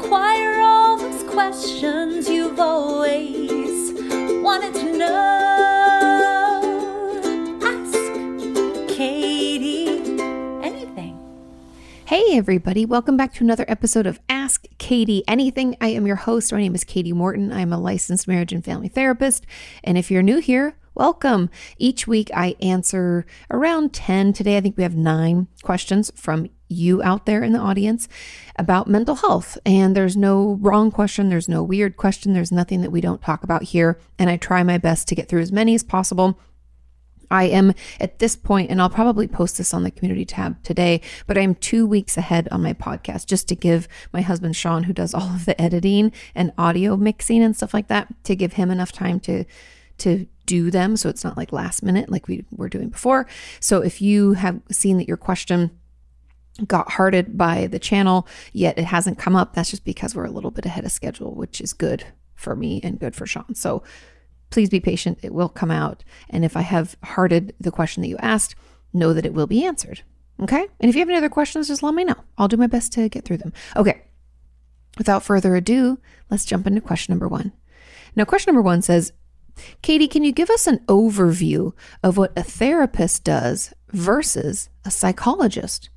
Inquire all those questions you've always wanted to know. Ask Kati anything. Hey, everybody. Welcome back to another episode of Ask Kati Anything. I am your host. My name is Kati Morton. I'm a licensed marriage and family therapist. And if you're new here, welcome. Each week I answer around 10. Today, I think we have nine questions from you out there in the audience about mental health. And there's no wrong question, there's no weird question, there's nothing that we don't talk about here. And I try my best to get through as many as possible. I am at this point, and I'll probably post this on the community tab today, but I'm two weeks ahead on my podcast just to give my husband Sean, who does all of the editing and audio mixing and stuff like that, to give him enough time to to do them so it's not like last minute like we were doing before. So if you have seen that your question got hearted by the channel, yet it hasn't come up. That's just because we're a little bit ahead of schedule, which is good for me and good for Sean. So please be patient. It will come out. And if I have hearted the question that you asked, know that it will be answered. Okay. And if you have any other questions, just let me know. I'll do my best to get through them. Okay. Without further ado, let's jump into question number one. Now, question number one says, Kati, can you give us an overview of what a therapist does versus a psychologist?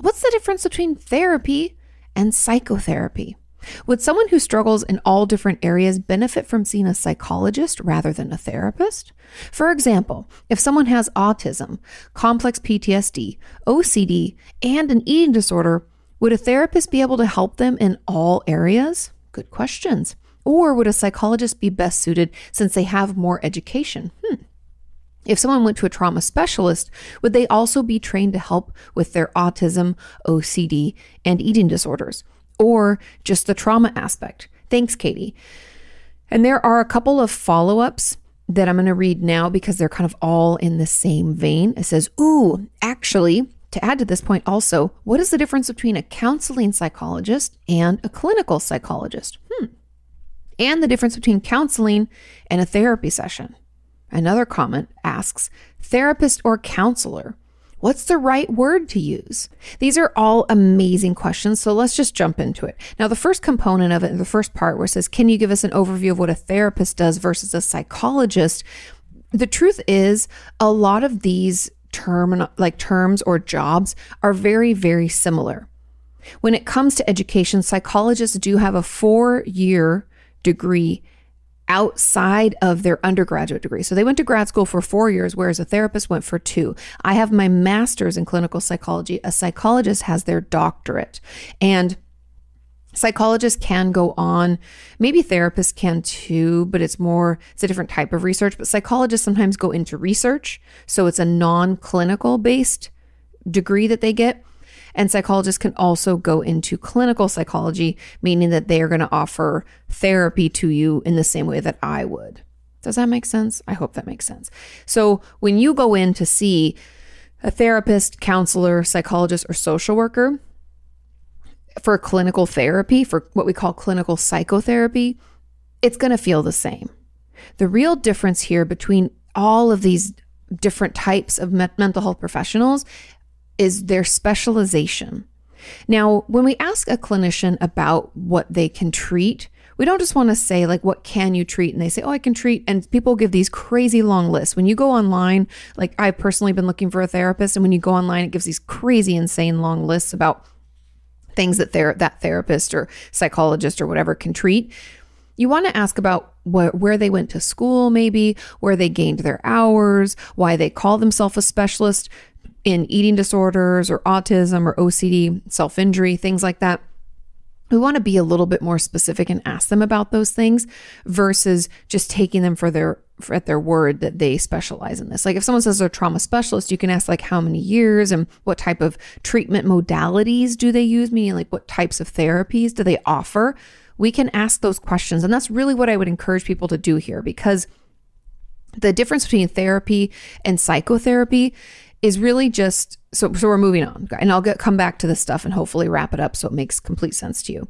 What's the difference between therapy and psychotherapy? Would someone who struggles in all different areas benefit from seeing a psychologist rather than a therapist? For example, if someone has autism, complex PTSD, OCD, and an eating disorder, would a therapist be able to help them in all areas? Good questions. Or would a psychologist be best suited since they have more education? Hmm. If someone went to a trauma specialist, would they also be trained to help with their autism, OCD, and eating disorders? Or just the trauma aspect? Thanks, Kati. And there are a couple of follow ups that I'm going to read now because they're kind of all in the same vein. It says, Ooh, actually, to add to this point also, what is the difference between a counseling psychologist and a clinical psychologist? Hmm. And the difference between counseling and a therapy session. Another comment asks therapist or counselor? What's the right word to use? These are all amazing questions, so let's just jump into it. Now, the first component of it, the first part where it says, Can you give us an overview of what a therapist does versus a psychologist? The truth is, a lot of these term like terms or jobs are very, very similar. When it comes to education, psychologists do have a four year degree outside of their undergraduate degree. So they went to grad school for four years, whereas a therapist went for two. I have my master's in clinical psychology. A psychologist has their doctorate. And psychologists can go on maybe therapists can too but it's more it's a different type of research but psychologists sometimes go into research so it's a non-clinical based degree that they get and psychologists can also go into clinical psychology, meaning that they are going to offer therapy to you in the same way that I would. Does that make sense? I hope that makes sense. So when you go in to see a therapist, counselor, psychologist, or social worker for clinical therapy, for what we call clinical psychotherapy, it's going to feel the same. The real difference here between all of these different types of mental health professionals is their specialization. Now, when we ask a clinician about what they can treat, we don't just want to say, like, what can you treat? And they say, oh, I can treat. And people give these crazy long lists. When you go online, like, I've personally been looking for a therapist. And when you go online, it gives these crazy, insane long lists about things that ther- that therapist or psychologist or whatever can treat. You want to ask about wh- where they went to school, maybe, where they gained their hours, why they call themselves a specialist in eating disorders or autism or OCD, self injury, things like that. We want to be a little bit more specific and ask them about those things versus just taking them for their for at their word that they specialize in this. Like if someone says they're a trauma specialist, you can ask like how many years and what type of treatment modalities do they use, meaning like what types of therapies do they offer. We can ask those questions. And that's really what I would encourage people to do here because the difference between therapy and psychotherapy is really just so so we're moving on and I'll get come back to this stuff and hopefully wrap it up so it makes complete sense to you.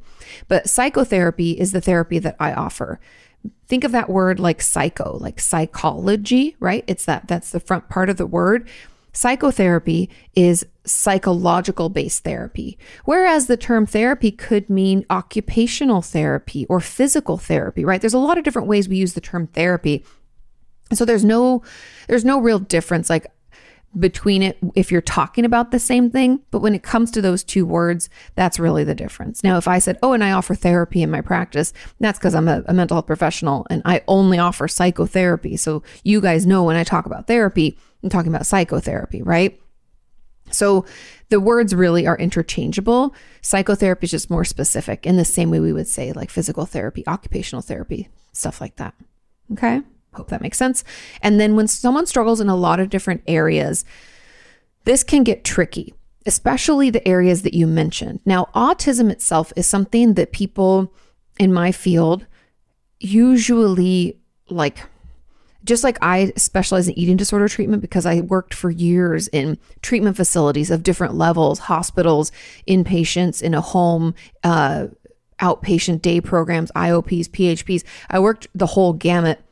But psychotherapy is the therapy that I offer. Think of that word like psycho, like psychology, right? It's that that's the front part of the word. Psychotherapy is psychological based therapy, whereas the term therapy could mean occupational therapy or physical therapy, right? There's a lot of different ways we use the term therapy. So there's no there's no real difference like between it if you're talking about the same thing, but when it comes to those two words, that's really the difference. Now, if I said, "Oh, and I offer therapy in my practice," that's because I'm a, a mental health professional and I only offer psychotherapy. So you guys know when I talk about therapy, I'm talking about psychotherapy, right? So the words really are interchangeable. Psychotherapy is just more specific in the same way we would say like physical therapy, occupational therapy, stuff like that. Okay. Hope that makes sense. And then when someone struggles in a lot of different areas, this can get tricky, especially the areas that you mentioned. Now, autism itself is something that people in my field usually like just like I specialize in eating disorder treatment because I worked for years in treatment facilities of different levels, hospitals, inpatients, in a home, uh, outpatient day programs, IOPs, PHPs. I worked the whole gamut.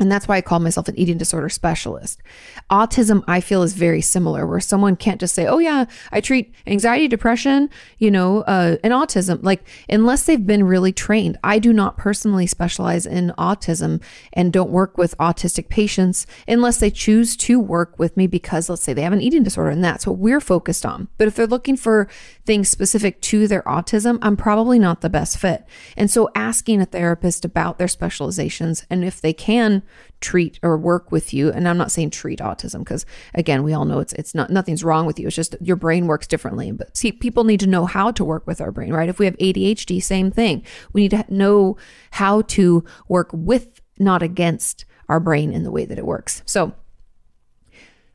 And that's why I call myself an eating disorder specialist. Autism, I feel, is very similar, where someone can't just say, oh, yeah, I treat anxiety, depression, you know, uh, and autism. Like, unless they've been really trained. I do not personally specialize in autism and don't work with autistic patients unless they choose to work with me because, let's say, they have an eating disorder and that's what we're focused on. But if they're looking for things specific to their autism, I'm probably not the best fit. And so, asking a therapist about their specializations and if they can, treat or work with you. And i'm not saying treat autism because again we all know it's it's not nothing's wrong with you. It's just your brain works differently. But see people need to know how to work with our brain right? If we have adhd same thing. We need to know how to work with not against our brain in the way that it works. So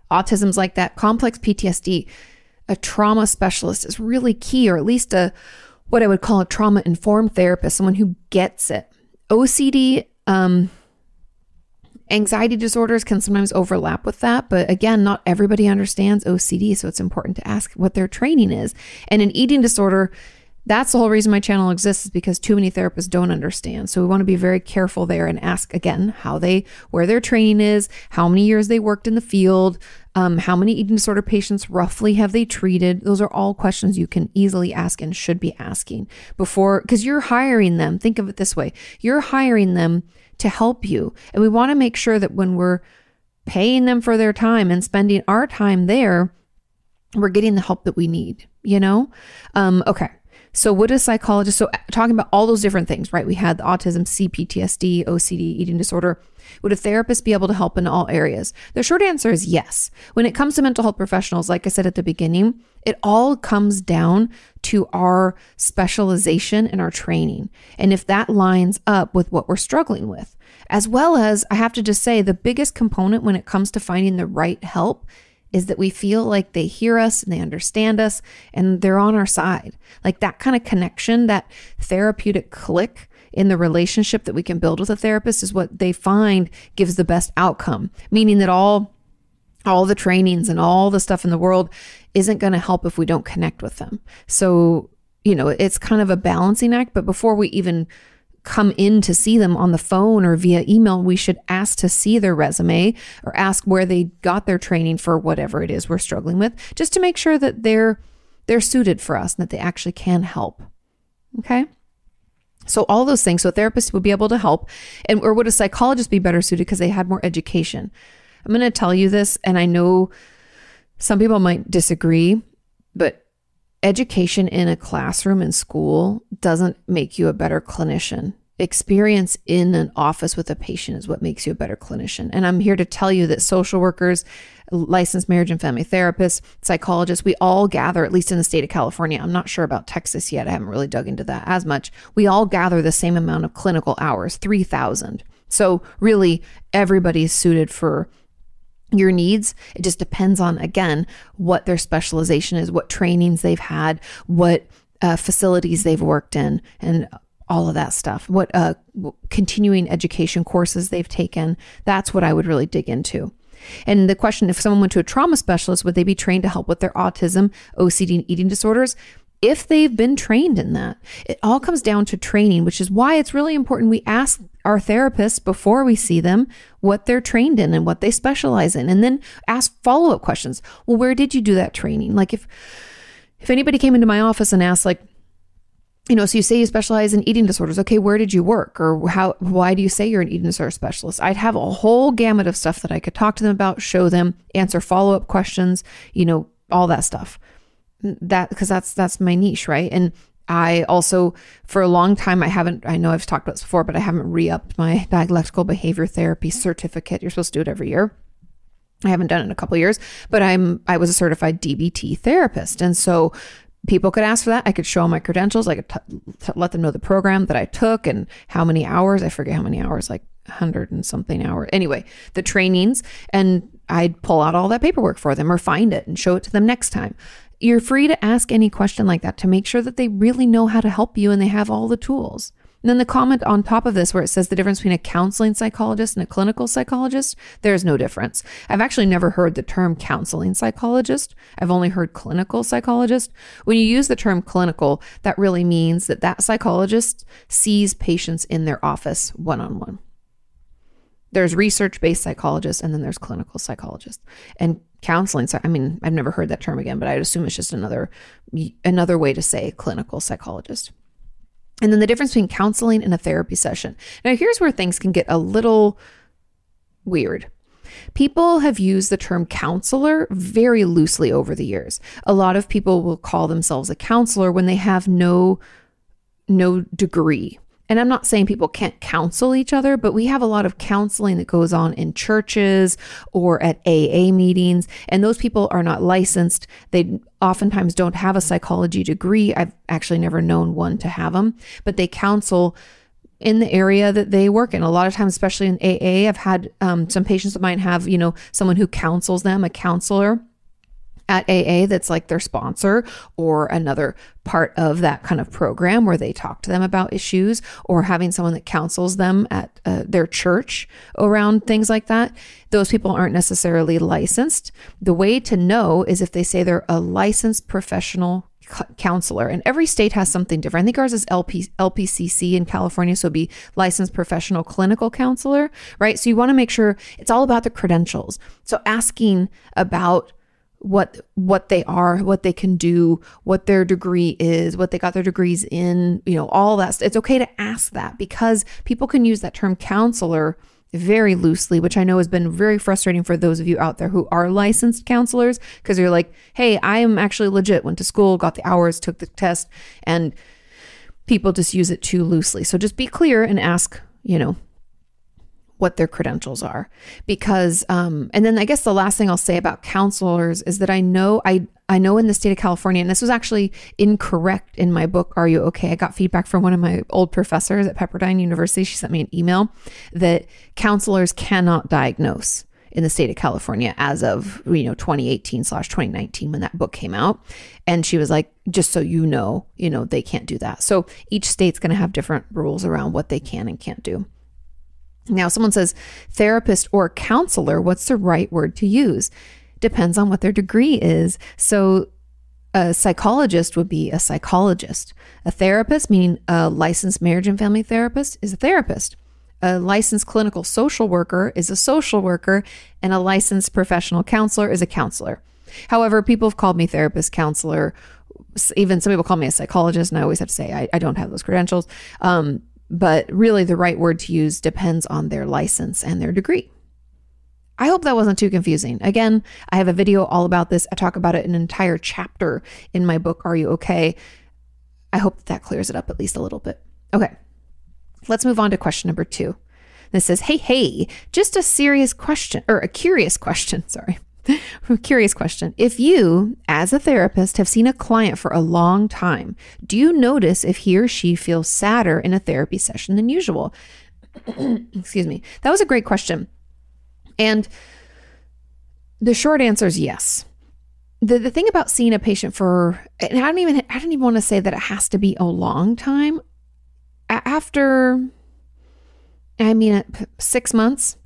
autism's like that. Complex ptsd a trauma specialist is really key or at least a what i would call a trauma informed therapist someone who gets it. Ocd um, Anxiety disorders can sometimes overlap with that, but again, not everybody understands OCD, so it's important to ask what their training is. And an eating disorder, that's the whole reason my channel exists is because too many therapists don't understand. So we want to be very careful there and ask again how they, where their training is, how many years they worked in the field, um, how many eating disorder patients roughly have they treated. Those are all questions you can easily ask and should be asking before, because you're hiring them. Think of it this way: you're hiring them to help you. And we want to make sure that when we're paying them for their time and spending our time there, we're getting the help that we need, you know? Um, okay. So, would a psychologist, so uh, talking about all those different things, right? We had autism, CPTSD, OCD, eating disorder. Would a therapist be able to help in all areas? The short answer is yes. When it comes to mental health professionals, like I said at the beginning, it all comes down to our specialization and our training. And if that lines up with what we're struggling with, as well as I have to just say, the biggest component when it comes to finding the right help is that we feel like they hear us and they understand us and they're on our side. Like that kind of connection, that therapeutic click in the relationship that we can build with a therapist is what they find gives the best outcome, meaning that all all the trainings and all the stuff in the world isn't going to help if we don't connect with them. So, you know, it's kind of a balancing act, but before we even come in to see them on the phone or via email, we should ask to see their resume or ask where they got their training for whatever it is we're struggling with, just to make sure that they're they're suited for us and that they actually can help. Okay? So all those things. So a therapist would be able to help, and or would a psychologist be better suited because they had more education? I'm going to tell you this, and I know some people might disagree, but education in a classroom in school doesn't make you a better clinician. Experience in an office with a patient is what makes you a better clinician. And I'm here to tell you that social workers, licensed marriage and family therapists, psychologists, we all gather, at least in the state of California. I'm not sure about Texas yet. I haven't really dug into that as much. We all gather the same amount of clinical hours, 3,000. So, really, everybody's suited for your needs. It just depends on, again, what their specialization is, what trainings they've had, what uh, facilities they've worked in, and all of that stuff, what uh, continuing education courses they've taken. That's what I would really dig into. And the question if someone went to a trauma specialist, would they be trained to help with their autism, OCD, and eating disorders? If they've been trained in that. It all comes down to training, which is why it's really important we ask our therapists before we see them what they're trained in and what they specialize in and then ask follow-up questions. Well, where did you do that training? Like if if anybody came into my office and asked like you know, so you say you specialize in eating disorders. Okay, where did you work? Or how why do you say you're an eating disorder specialist? I'd have a whole gamut of stuff that I could talk to them about, show them, answer follow-up questions, you know, all that stuff. That because that's that's my niche, right? And I also, for a long time, I haven't, I know I've talked about this before, but I haven't re upped my dialectical behavior therapy certificate. You're supposed to do it every year. I haven't done it in a couple years, but I'm, I was a certified DBT therapist. And so people could ask for that. I could show them my credentials. I could t- t- let them know the program that I took and how many hours. I forget how many hours, like 100 and something hours. Anyway, the trainings, and I'd pull out all that paperwork for them or find it and show it to them next time. You're free to ask any question like that to make sure that they really know how to help you and they have all the tools. And then the comment on top of this, where it says the difference between a counseling psychologist and a clinical psychologist, there's no difference. I've actually never heard the term counseling psychologist. I've only heard clinical psychologist. When you use the term clinical, that really means that that psychologist sees patients in their office one on one. There's research based psychologists and then there's clinical psychologists. And counseling so i mean i've never heard that term again but i'd assume it's just another another way to say clinical psychologist. And then the difference between counseling and a therapy session. Now here's where things can get a little weird. People have used the term counselor very loosely over the years. A lot of people will call themselves a counselor when they have no no degree and I'm not saying people can't counsel each other, but we have a lot of counseling that goes on in churches or at AA meetings, and those people are not licensed. They oftentimes don't have a psychology degree. I've actually never known one to have them, but they counsel in the area that they work in. A lot of times, especially in AA, I've had um, some patients that might have, you know, someone who counsels them, a counselor at AA that's like their sponsor or another part of that kind of program where they talk to them about issues or having someone that counsels them at uh, their church around things like that. Those people aren't necessarily licensed. The way to know is if they say they're a licensed professional counselor and every state has something different. I think ours is LP, LPCC in California, so be licensed professional clinical counselor, right? So you want to make sure it's all about the credentials. So asking about what what they are, what they can do, what their degree is, what they got their degrees in, you know, all that. It's okay to ask that because people can use that term counselor very loosely, which I know has been very frustrating for those of you out there who are licensed counselors because you're like, "Hey, I am actually legit, went to school, got the hours, took the test." And people just use it too loosely. So just be clear and ask, you know, what their credentials are because um, and then i guess the last thing i'll say about counselors is that i know i i know in the state of california and this was actually incorrect in my book are you okay i got feedback from one of my old professors at pepperdine university she sent me an email that counselors cannot diagnose in the state of California as of you know 2018 slash 2019 when that book came out, and she was like, just so you know, you know they can't do that. So each state's going to have different rules around what they can and can't do. Now, someone says therapist or counselor, what's the right word to use? Depends on what their degree is. So, a psychologist would be a psychologist. A therapist, meaning a licensed marriage and family therapist, is a therapist. A licensed clinical social worker is a social worker, and a licensed professional counselor is a counselor. However, people have called me therapist, counselor, even some people call me a psychologist, and I always have to say I, I don't have those credentials. Um, but really the right word to use depends on their license and their degree. I hope that wasn't too confusing. Again, I have a video all about this. I talk about it an entire chapter in my book, Are You Okay? I hope that, that clears it up at least a little bit. Okay, let's move on to question number two. This says, Hey, hey, just a serious question or a curious question. Sorry. Curious question. If you, as a therapist, have seen a client for a long time, do you notice if he or she feels sadder in a therapy session than usual? Excuse me. That was a great question. And the short answer is yes. The, the thing about seeing a patient for, and I don't even, I don't even want to say that it has to be a long time. After, I mean, uh, six months,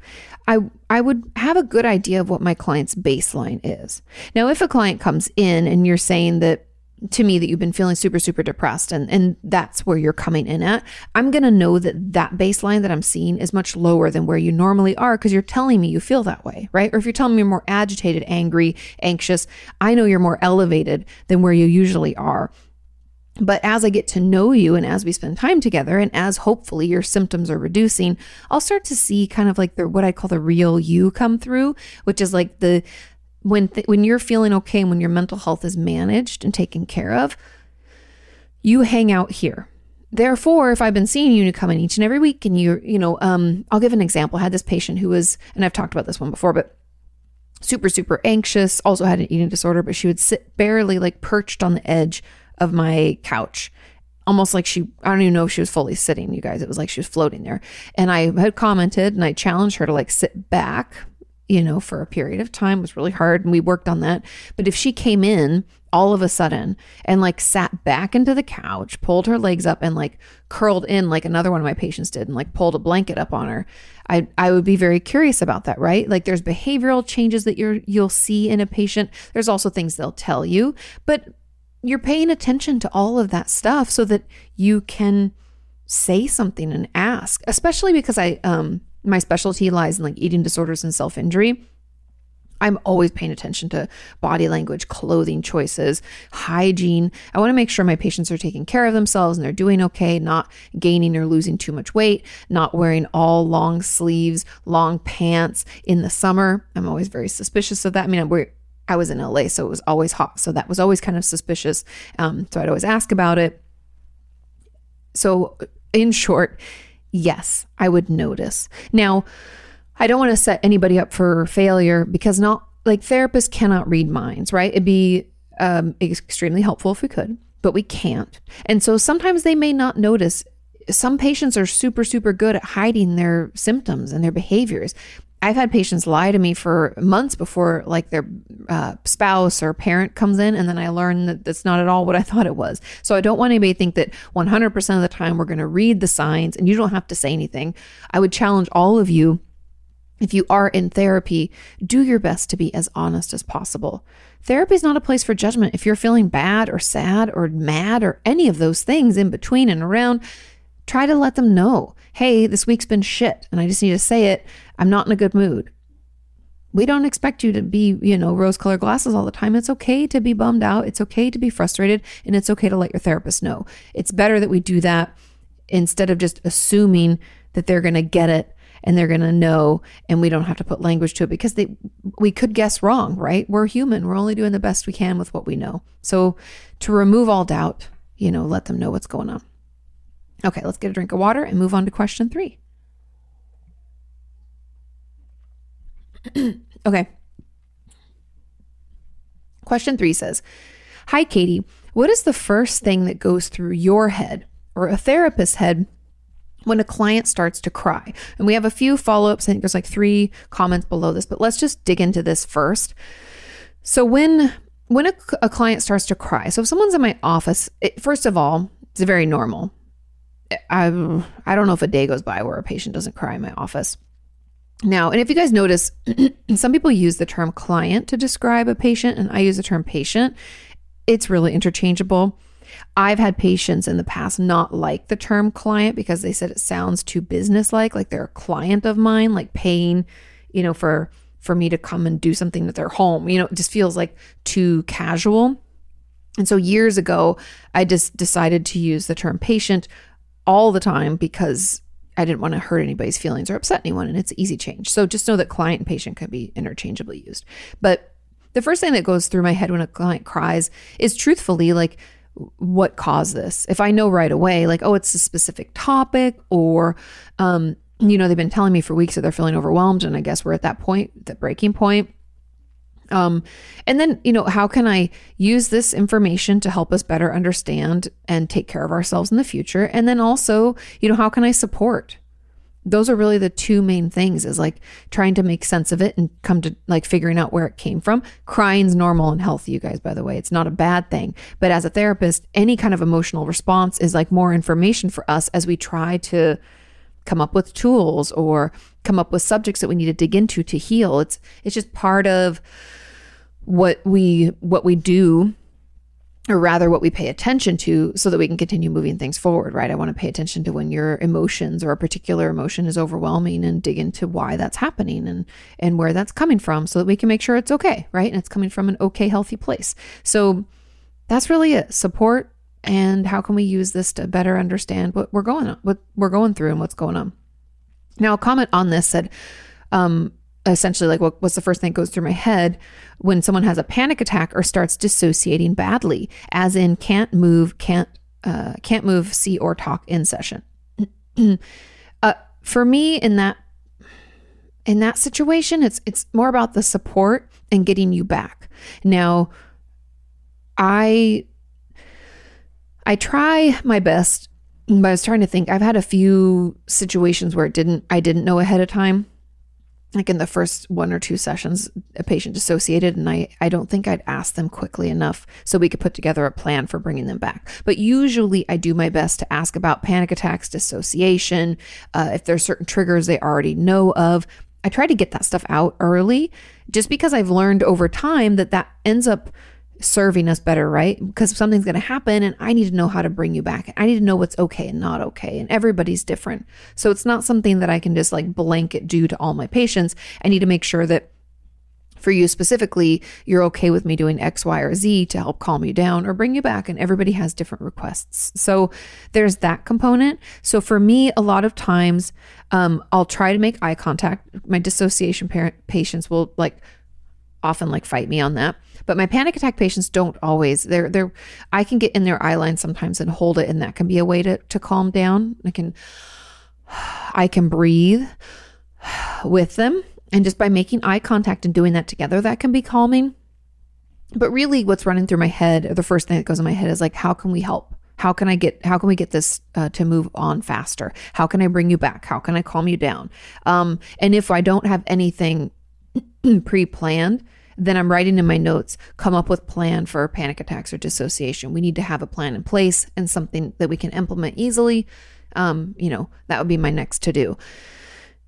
I I would have a good idea of what my client's baseline is. Now, if a client comes in and you're saying that to me that you've been feeling super super depressed and and that's where you're coming in at i'm going to know that that baseline that i'm seeing is much lower than where you normally are because you're telling me you feel that way right or if you're telling me you're more agitated angry anxious i know you're more elevated than where you usually are but as I get to know you and as we spend time together, and as hopefully your symptoms are reducing, I'll start to see kind of like the what I call the real you come through, which is like the when th- when you're feeling okay and when your mental health is managed and taken care of, you hang out here. Therefore, if I've been seeing you, you come in each and every week, and you you know, um, I'll give an example. I had this patient who was, and I've talked about this one before, but super super anxious, also had an eating disorder, but she would sit barely like perched on the edge of my couch almost like she I don't even know if she was fully sitting, you guys. It was like she was floating there. And I had commented and I challenged her to like sit back, you know, for a period of time. It was really hard and we worked on that. But if she came in all of a sudden and like sat back into the couch, pulled her legs up and like curled in like another one of my patients did and like pulled a blanket up on her, I I would be very curious about that, right? Like there's behavioral changes that you're you'll see in a patient. There's also things they'll tell you, but you're paying attention to all of that stuff so that you can say something and ask especially because i um my specialty lies in like eating disorders and self-injury. I'm always paying attention to body language clothing choices hygiene. I want to make sure my patients are taking care of themselves and they're doing okay not gaining or losing too much weight not wearing all long sleeves long pants in the summer. I'm always very suspicious of that. I mean we're I was in LA, so it was always hot. So that was always kind of suspicious. Um, so I'd always ask about it. So, in short, yes, I would notice. Now, I don't want to set anybody up for failure because not like therapists cannot read minds, right? It'd be um, extremely helpful if we could, but we can't. And so sometimes they may not notice. Some patients are super, super good at hiding their symptoms and their behaviors. I've had patients lie to me for months before, like their uh, spouse or parent comes in, and then I learn that that's not at all what I thought it was. So I don't want anybody to think that 100% of the time we're going to read the signs and you don't have to say anything. I would challenge all of you, if you are in therapy, do your best to be as honest as possible. Therapy is not a place for judgment. If you're feeling bad or sad or mad or any of those things in between and around, try to let them know hey, this week's been shit and I just need to say it. I'm not in a good mood. We don't expect you to be, you know, rose colored glasses all the time. It's okay to be bummed out. It's okay to be frustrated. And it's okay to let your therapist know. It's better that we do that instead of just assuming that they're going to get it and they're going to know and we don't have to put language to it because they we could guess wrong right we're human we're only doing the best we can with what we know so to remove all doubt you know let them know what's going on Okay, let's get a drink of water and move on to question three. okay. Question three says Hi, Kati. What is the first thing that goes through your head or a therapist's head when a client starts to cry? And we have a few follow ups. I think there's like three comments below this, but let's just dig into this first. So, when when a, a client starts to cry, so if someone's in my office, it, first of all, it's very normal. I I don't know if a day goes by where a patient doesn't cry in my office. Now, and if you guys notice, some people use the term client to describe a patient, and I use the term patient. It's really interchangeable. I've had patients in the past not like the term client because they said it sounds too business-like, like they're a client of mine, like paying, you know, for for me to come and do something at their home. You know, it just feels like too casual. And so years ago, I just decided to use the term patient all the time because I didn't want to hurt anybody's feelings or upset anyone. And it's easy change. So just know that client and patient can be interchangeably used. But the first thing that goes through my head when a client cries is truthfully like, what caused this? If I know right away, like, oh, it's a specific topic, or, um, you know, they've been telling me for weeks that they're feeling overwhelmed. And I guess we're at that point, that breaking point um, and then, you know, how can I use this information to help us better understand and take care of ourselves in the future? And then also, you know, how can I support? Those are really the two main things is like trying to make sense of it and come to like figuring out where it came from. Crying's normal and healthy, you guys, by the way. It's not a bad thing. But as a therapist, any kind of emotional response is like more information for us as we try to come up with tools or come up with subjects that we need to dig into to heal. It's it's just part of what we what we do or rather what we pay attention to so that we can continue moving things forward, right? I want to pay attention to when your emotions or a particular emotion is overwhelming and dig into why that's happening and and where that's coming from so that we can make sure it's okay, right? And it's coming from an okay healthy place. So that's really it. Support and how can we use this to better understand what we're going on, what we're going through and what's going on. Now, a comment on this said um essentially like what, what's the first thing that goes through my head when someone has a panic attack or starts dissociating badly as in can't move can't uh, can't move see or talk in session uh, for me in that in that situation it's it's more about the support and getting you back now i i try my best but i was trying to think. I've had a few situations where it didn't i didn't know ahead of time. Like in the first one or two sessions a patient dissociated and I, I don't think i'd asked them quickly enough so we could put together a plan for bringing them back. But usually i do my best to ask about panic attacks dissociation uh, if there's certain triggers they already know of. I try to get that stuff out early just because i've learned over time that that ends up serving us better, right? Because something's going to happen and I need to know how to bring you back. I need to know what's okay and not okay. And everybody's different. So it's not something that I can just like blanket do to all my patients. I need to make sure that for you specifically, you're okay with me doing X, Y, or Z to help calm you down or bring you back. And everybody has different requests. So there's that component. So for me, a lot of times, um, I'll try to make eye contact. My dissociation parent patients will like often like fight me on that. But my panic attack patients don't always. They're they're I can get in their eye line sometimes and hold it and that can be a way to to calm down. I can I can breathe with them and just by making eye contact and doing that together that can be calming. But really what's running through my head, the first thing that goes in my head is like how can we help? How can I get how can we get this uh, to move on faster? How can I bring you back? How can I calm you down? Um, and if I don't have anything pre-planned, then I'm writing in my notes, come up with plan for panic attacks or dissociation. We need to have a plan in place and something that we can implement easily. Um, you know, that would be my next to do.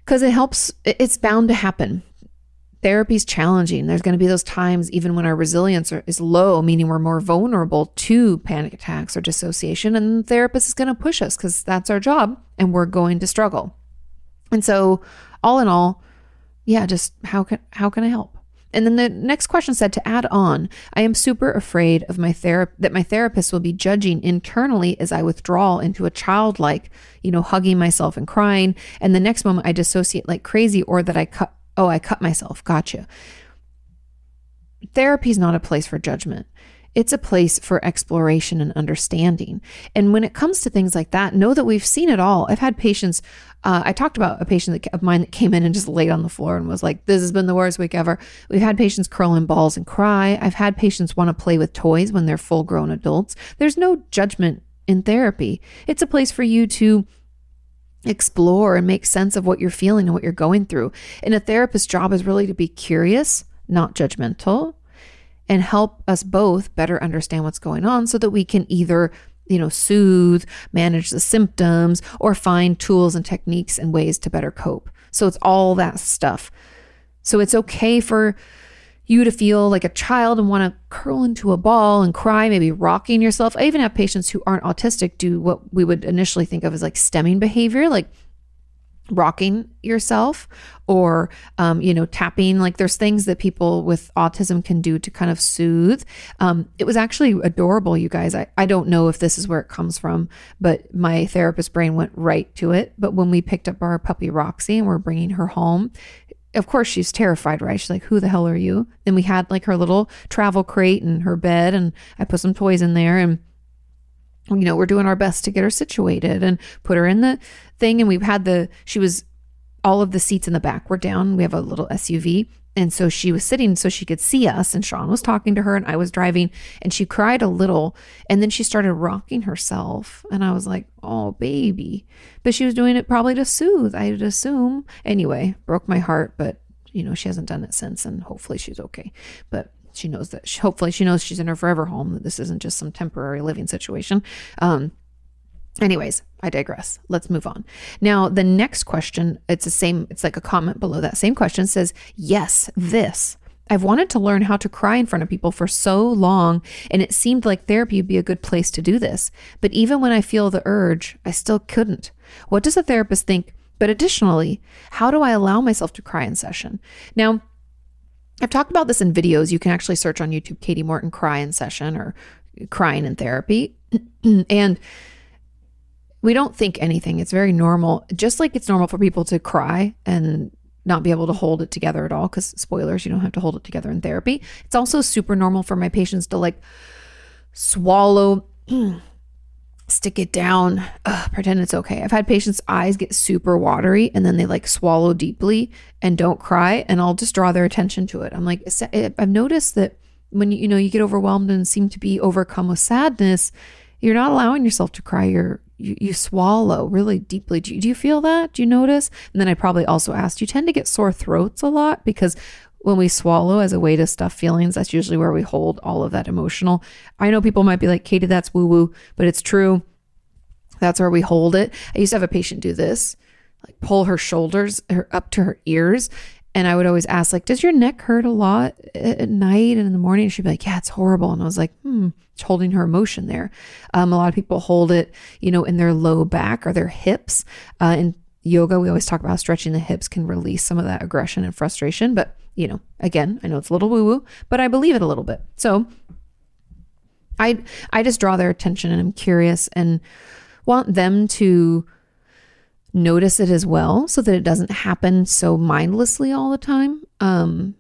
Because it helps, it's bound to happen. Therapy's challenging. There's going to be those times, even when our resilience is low, meaning we're more vulnerable to panic attacks or dissociation. And the therapist is going to push us because that's our job and we're going to struggle. And so, all in all, yeah, just how can how can I help? And then the next question said to add on, I am super afraid of my therapist that my therapist will be judging internally as I withdraw into a childlike, you know, hugging myself and crying, and the next moment I dissociate like crazy or that I cut oh, I cut myself. Gotcha. Therapy is not a place for judgment. It's a place for exploration and understanding. And when it comes to things like that, know that we've seen it all. I've had patients, uh, I talked about a patient of mine that came in and just laid on the floor and was like, this has been the worst week ever. We've had patients curl in balls and cry. I've had patients want to play with toys when they're full grown adults. There's no judgment in therapy. It's a place for you to explore and make sense of what you're feeling and what you're going through. And a therapist's job is really to be curious, not judgmental, and help us both better understand what's going on so that we can either you know soothe manage the symptoms or find tools and techniques and ways to better cope so it's all that stuff so it's okay for you to feel like a child and want to curl into a ball and cry, maybe rocking yourself. I even have patients who aren't autistic do what we would initially think of as like stimming behavior, like rocking yourself or um, you know tapping. Like there's things that people with autism can do to kind of soothe. Um, it was actually adorable you guys. I, I don't know if this is where it comes from but my therapist brain went right to it. But when we picked up our puppy roxy and we're bringing her home of course she's terrified right? She's like who the hell are you? Then we had like her little travel crate and her bed and i put some toys in there and you know, we're doing our best to get her situated and put her in the thing. And we've had the, she was, all of the seats in the back were down. We have a little SUV. And so she was sitting so she could see us. And Sean was talking to her and I was driving and she cried a little. And then she started rocking herself. And I was like, oh, baby. But she was doing it probably to soothe, I'd assume. Anyway, broke my heart. But, you know, she hasn't done it since. And hopefully she's okay. But she knows that she, hopefully she knows she's in her forever home that this isn't just some temporary living situation um anyways i digress let's move on now the next question it's the same it's like a comment below that same question says yes this I've wanted to learn how to cry in front of people for so long, and it seemed like therapy would be a good place to do this. But even when I feel the urge, I still couldn't. What does a therapist think? But additionally, how do I allow myself to cry in session? Now, I've talked about this in videos. You can actually search on YouTube Kati Morton cry in session or crying in therapy. and we don't think anything. It's very normal, just like it's normal for people to cry and not be able to hold it together at all because spoilers you don't have to hold it together in therapy it's also super normal for my patients to like swallow stick it down ugh, pretend it's okay i've had patients eyes get super watery and then they like swallow deeply and don't cry and i'll just draw their attention to it i'm like eh, i've noticed that when you, you know you get overwhelmed and seem to be overcome with sadness you're not allowing yourself to cry you're you, you swallow really deeply. Do you, do you feel that? Do you notice? And then I probably also asked, you tend to get sore throats a lot because when we swallow as a way to stuff feelings, that's usually where we hold all of that emotional. I know people might be like, Kati, that's woo woo, but it's true. That's where we hold it. I used to have a patient do this, like pull her shoulders her, up to her ears and I would always ask, like, does your neck hurt a lot at night and in the morning? she'd be like, yeah, it's horrible. And I was like, hmm, it's holding her emotion there. Um, a lot of people hold it, you know, in their low back or their hips. Uh, in yoga, we always talk about stretching the hips can release some of that aggression and frustration. But, you know, again, I know it's a little woo woo, but I believe it a little bit. So I, I just draw their attention and I'm curious and want them to notice it as well so that it doesn't happen so mindlessly all the time. Um,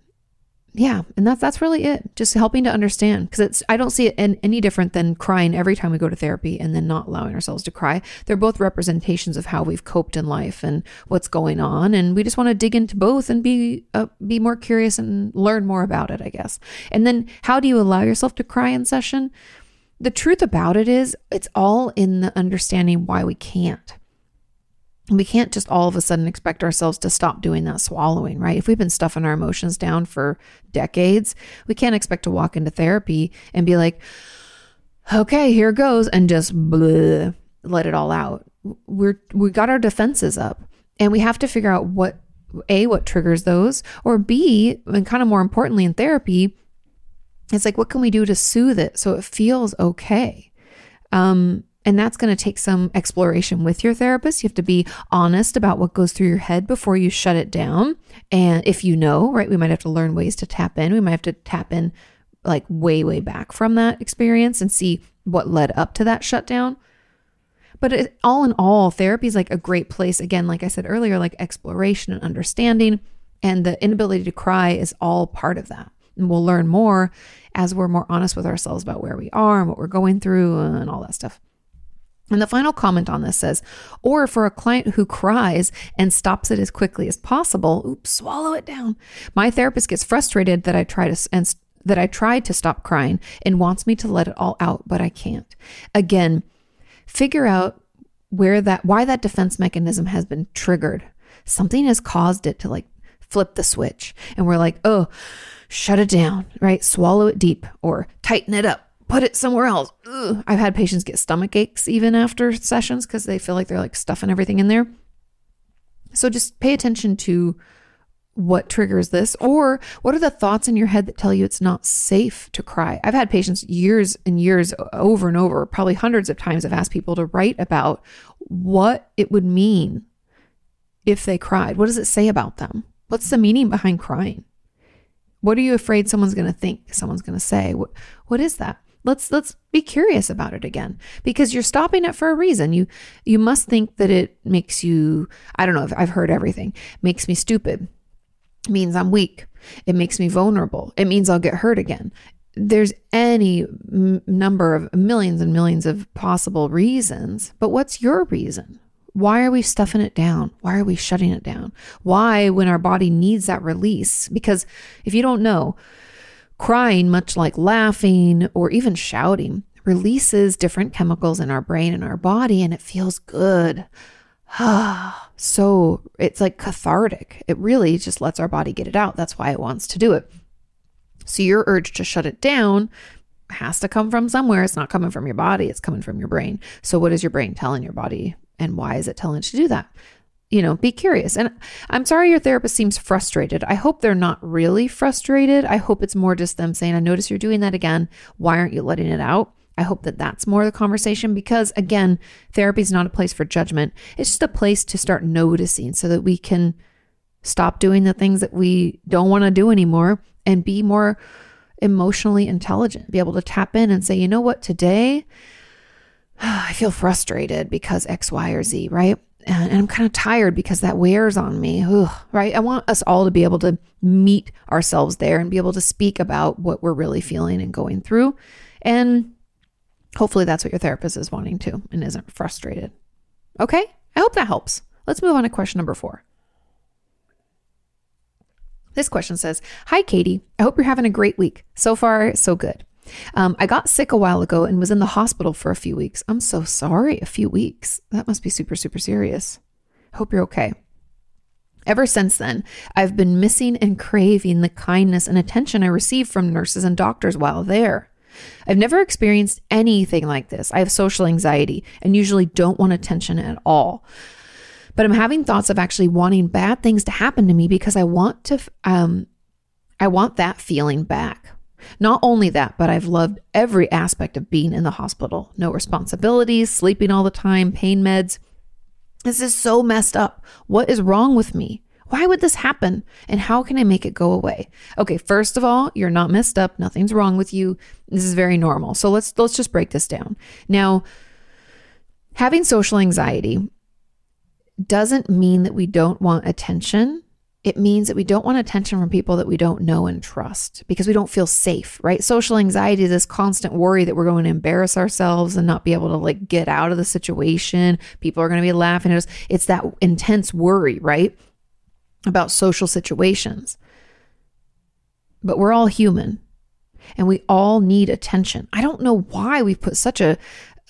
yeah, and that's that's really it. Just helping to understand because it's I don't see it in, any different than crying every time we go to therapy and then not allowing ourselves to cry. They're both representations of how we've coped in life and what's going on, and we just want to dig into both and be uh, be more curious and learn more about it, I guess. And then how do you allow yourself to cry in session? The truth about it is, it's all in the understanding why we can't we can't just all of a sudden expect ourselves to stop doing that swallowing, right? If we've been stuffing our emotions down for decades, we can't expect to walk into therapy and be like, okay, here goes, and just bleh, let it all out. We're we got our defenses up, and we have to figure out what a what triggers those, or b, and kind of more importantly in therapy, it's like what can we do to soothe it so it feels okay. Um, and that's going to take some exploration with your therapist. You have to be honest about what goes through your head before you shut it down. And if you know, right, we might have to learn ways to tap in. We might have to tap in like way, way back from that experience and see what led up to that shutdown. But it, all in all, therapy is like a great place. Again, like I said earlier, like exploration and understanding. And the inability to cry is all part of that. And we'll learn more as we're more honest with ourselves about where we are and what we're going through and all that stuff. And the final comment on this says, or for a client who cries and stops it as quickly as possible, oops, swallow it down. My therapist gets frustrated that I try to and that I tried to stop crying and wants me to let it all out, but I can't. Again, figure out where that why that defense mechanism has been triggered. Something has caused it to like flip the switch. And we're like, "Oh, shut it down," right? Swallow it deep or tighten it up put it somewhere else. Ugh. I've had patients get stomach aches even after sessions because they feel like they're like stuffing everything in there. So just pay attention to what triggers this or what are the thoughts in your head that tell you it's not safe to cry. I've had patients years and years over and over, probably hundreds of times, I've asked people to write about what it would mean if they cried. What does it say about them? What's the meaning behind crying? What are you afraid someone's going to think? Someone's going to say? What, what is that? Let's let's be curious about it again. Because you're stopping it for a reason. You you must think that it makes you i don't know if i've heard everything. Makes me stupid. It means i'm weak. It makes me vulnerable. It means i'll get hurt again. There's any m- number of millions and millions of possible reasons but what's your reason? Why are we stuffing it down? Why are we shutting it down? Why, when our body needs that release? Because if you don't know, Crying, much like laughing or even shouting, releases different chemicals in our brain and our body, and it feels good. so it's like cathartic. It really just lets our body get it out. That's why it wants to do it. So your urge to shut it down has to come from somewhere. It's not coming from your body, it's coming from your brain. So, what is your brain telling your body, and why is it telling it to do that? You know, be curious. And I'm sorry your therapist seems frustrated. I hope they're not really frustrated. I hope it's more just them saying, I notice you're doing that again. Why aren't you letting it out? I hope that that's more the conversation because, again, therapy is not a place for judgment. It's just a place to start noticing so that we can stop doing the things that we don't want to do anymore and be more emotionally intelligent, be able to tap in and say, you know what, today I feel frustrated because X, Y, or Z, right? And I'm kind of tired because that wears on me, Ugh, right? I want us all to be able to meet ourselves there and be able to speak about what we're really feeling and going through. And hopefully that's what your therapist is wanting to and isn't frustrated. Okay? I hope that helps. Let's move on to question number four. This question says Hi, Kati. I hope you're having a great week. So far, so good. Um, I got sick a while ago and was in the hospital for a few weeks. I'm so sorry. A few weeks. That must be super, super serious. Hope you're okay. Ever since then, I've been missing and craving the kindness and attention I received from nurses and doctors while there. I've never experienced anything like this. I have social anxiety and usually don't want attention at all. But I'm having thoughts of actually wanting bad things to happen to me because I want to um I want that feeling back. Not only that, but I've loved every aspect of being in the hospital. No responsibilities, sleeping all the time, pain meds. This is so messed up. What is wrong with me? Why would this happen? And how can I make it go away? Okay, first of all, you're not messed up. Nothing's wrong with you. This is very normal. So let's let's just break this down. Now, having social anxiety doesn't mean that we don't want attention it means that we don't want attention from people that we don't know and trust because we don't feel safe, right? Social anxiety is this constant worry that we're going to embarrass ourselves and not be able to like get out of the situation. People are going to be laughing at us. It's that intense worry, right? About social situations. But we're all human and we all need attention. I don't know why we've put such a,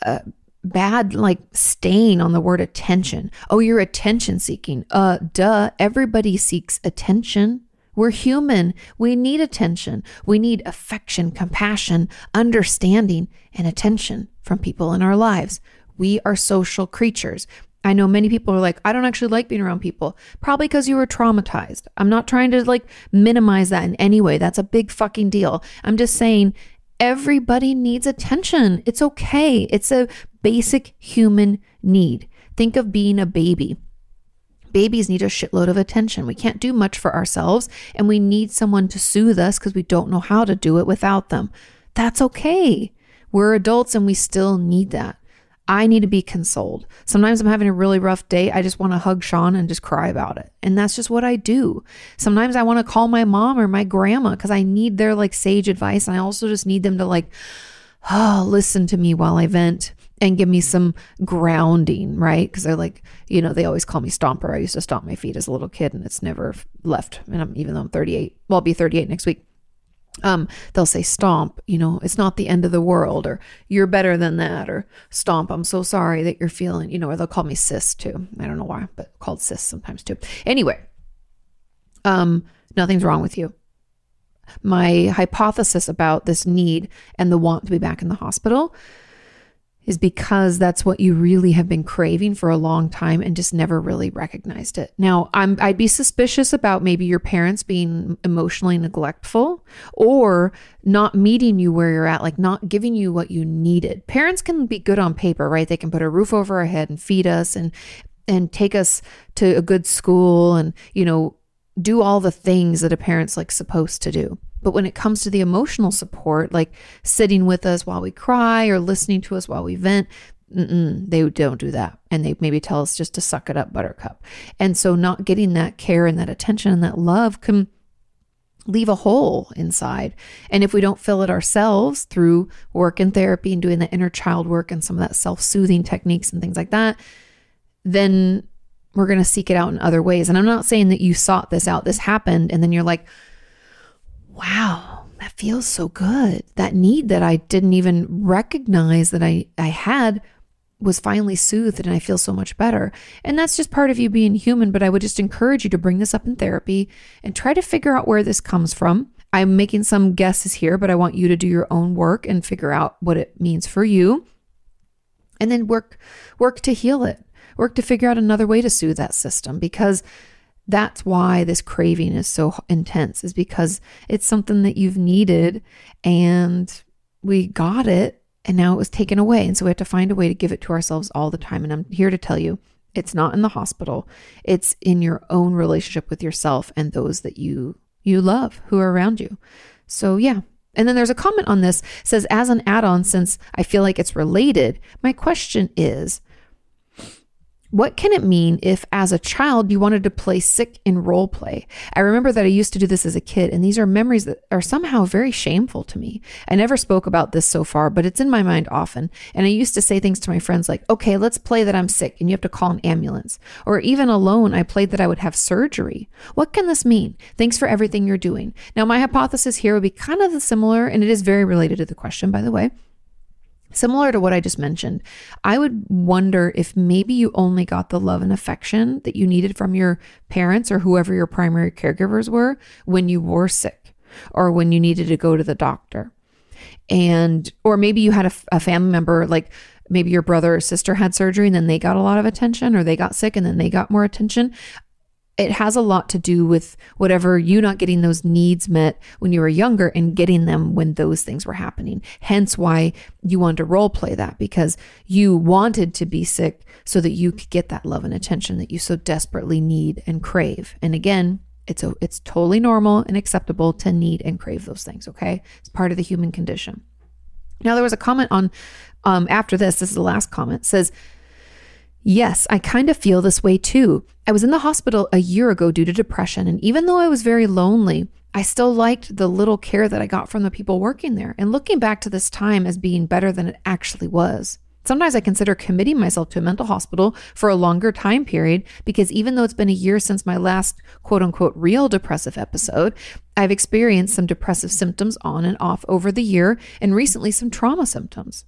a bad like stain on the word attention. Oh, you're attention seeking. Uh, duh. Everybody seeks attention. We're human. We need attention. We need affection, compassion, understanding, and attention from people in our lives. We are social creatures. I know many people are like, I don't actually like being around people. Probably because you were traumatized. I'm not trying to like minimize that in any way. That's a big fucking deal. I'm just saying everybody needs attention. It's okay. It's a basic human need. Think of being a baby. Babies need a shitload of attention. We can't do much for ourselves, and we need someone to soothe us because we don't know how to do it without them. That's okay. We're adults and we still need that. I need to be consoled. Sometimes I'm having a really rough day. I just want to hug Sean and just cry about it. And that's just what I do. Sometimes I want to call my mom or my grandma because I need their like sage advice. And I also just need them to like, oh, listen to me while I vent and give me some grounding, right? Because they're like, you know, they always call me Stomper. I used to stomp my feet as a little kid and it's never left. And I'm, even though I'm 38, well, I'll be 38 next week. Um, they'll say stomp, you know, it's not the end of the world, or you're better than that, or stomp, I'm so sorry that you're feeling, you know, or they'll call me sis too. I don't know why, but called sis sometimes too. Anyway, um, nothing's wrong with you. My hypothesis about this need and the want to be back in the hospital is because that's what you really have been craving for a long time and just never really recognized it. Now, I'm I'd be suspicious about maybe your parents being emotionally neglectful or not meeting you where you're at, like not giving you what you needed. Parents can be good on paper, right? They can put a roof over our head and feed us and and take us to a good school and, you know, do all the things that a parent's like supposed to do. But when it comes to the emotional support, like sitting with us while we cry or listening to us while we vent, they don't do that. And they maybe tell us just to suck it up, buttercup. And so not getting that care and that attention and that love can leave a hole inside. And if we don't fill it ourselves through work and therapy and doing the inner child work and some of that self soothing techniques and things like that, then we're going to seek it out in other ways. And I'm not saying that you sought this out, this happened, and then you're like, wow, that feels so good. That need that I didn't even recognize that I, I had was finally soothed and I feel so much better. And that's just part of you being human. But I would just encourage you to bring this up in therapy and try to figure out where this comes from. I'm making some guesses here, but I want you to do your own work and figure out what it means for you. and then work work to heal it work to figure out another way to soothe that system because that's why this craving is so intense is because it's something that you've needed and we got it and now it was taken away. And so we have to find a way to give it to ourselves all the time. And I'm here to tell you it's not in the hospital. It's in your own relationship with yourself and those that you you love who are around you. So yeah. And then there's a comment on this says as an add-on since I feel like it's related my question is what can it mean if, as a child, you wanted to play sick in role play? I remember that I used to do this as a kid, and these are memories that are somehow very shameful to me. I never spoke about this so far, but it's in my mind often. And I used to say things to my friends like, okay, let's play that I'm sick, and you have to call an ambulance. Or even alone, I played that I would have surgery. What can this mean? Thanks for everything you're doing. Now, my hypothesis here would be kind of similar, and it is very related to the question, by the way. Similar to what I just mentioned, I would wonder if maybe you only got the love and affection that you needed from your parents or whoever your primary caregivers were when you were sick or when you needed to go to the doctor. And, or maybe you had a, a family member like, maybe your brother or sister had surgery and then they got a lot of attention or they got sick and then they got more attention it has a lot to do with whatever you not getting those needs met when you were younger and getting them when those things were happening. Hence why you wanted to role play that because you wanted to be sick so that you could get that love and attention that you so desperately need and crave. And again, it's a, it's totally normal and acceptable to need and crave those things, okay? It's part of the human condition. Now there was a comment on um, after this, this is the last comment, says Yes, I kind of feel this way too. I was in the hospital a year ago due to depression, and even though I was very lonely, I still liked the little care that I got from the people working there and looking back to this time as being better than it actually was. Sometimes I consider committing myself to a mental hospital for a longer time period because even though it's been a year since my last quote unquote real depressive episode, I've experienced some depressive symptoms on and off over the year and recently some trauma symptoms.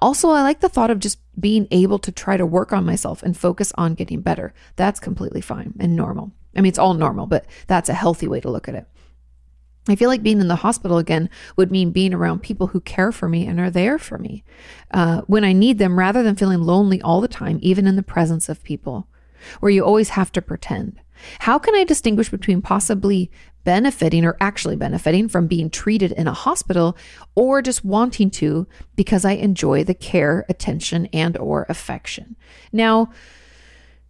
Also, I like the thought of just being able to try to work on myself and focus on getting better. That's completely fine and normal. I mean, it's all normal, but that's a healthy way to look at it. I feel like being in the hospital again would mean being around people who care for me and are there for me uh, when I need them rather than feeling lonely all the time, even in the presence of people, where you always have to pretend. How can I distinguish between possibly benefiting or actually benefiting from being treated in a hospital or just wanting to because I enjoy the care, attention and or affection? Now,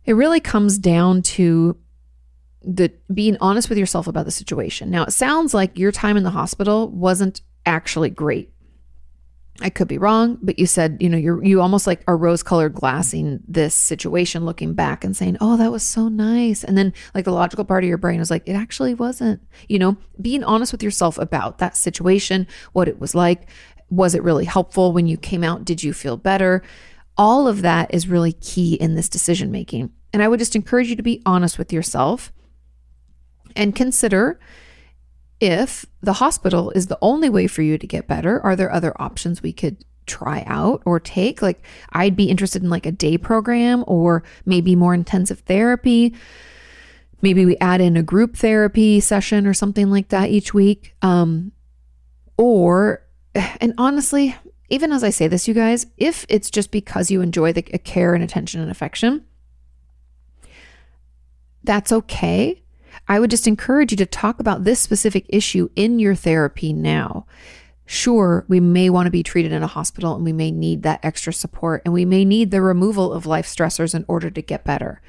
it really comes down to the being honest with yourself about the situation. Now, it sounds like your time in the hospital wasn't actually great. I could be wrong, but you said, you know, you're you almost like are rose colored glassing this situation, looking back and saying, oh, that was so nice. And then like the logical part of your brain is like, it actually wasn't, you know, being honest with yourself about that situation, what it was like. Was it really helpful when you came out? Did you feel better? All of that is really key in this decision making. And I would just encourage you to be honest with yourself and consider if the hospital is the only way for you to get better, are there other options we could try out or take? Like, I'd be interested in like a day program or maybe more intensive therapy. Maybe we add in a group therapy session or something like that each week. Um, or, and honestly, even as I say this, you guys, if it's just because you enjoy the care and attention and affection, that's okay. I would just encourage you to talk about this specific issue in your therapy now. Sure, we may want to be treated in a hospital and we may need that extra support and we may need the removal of life stressors in order to get better.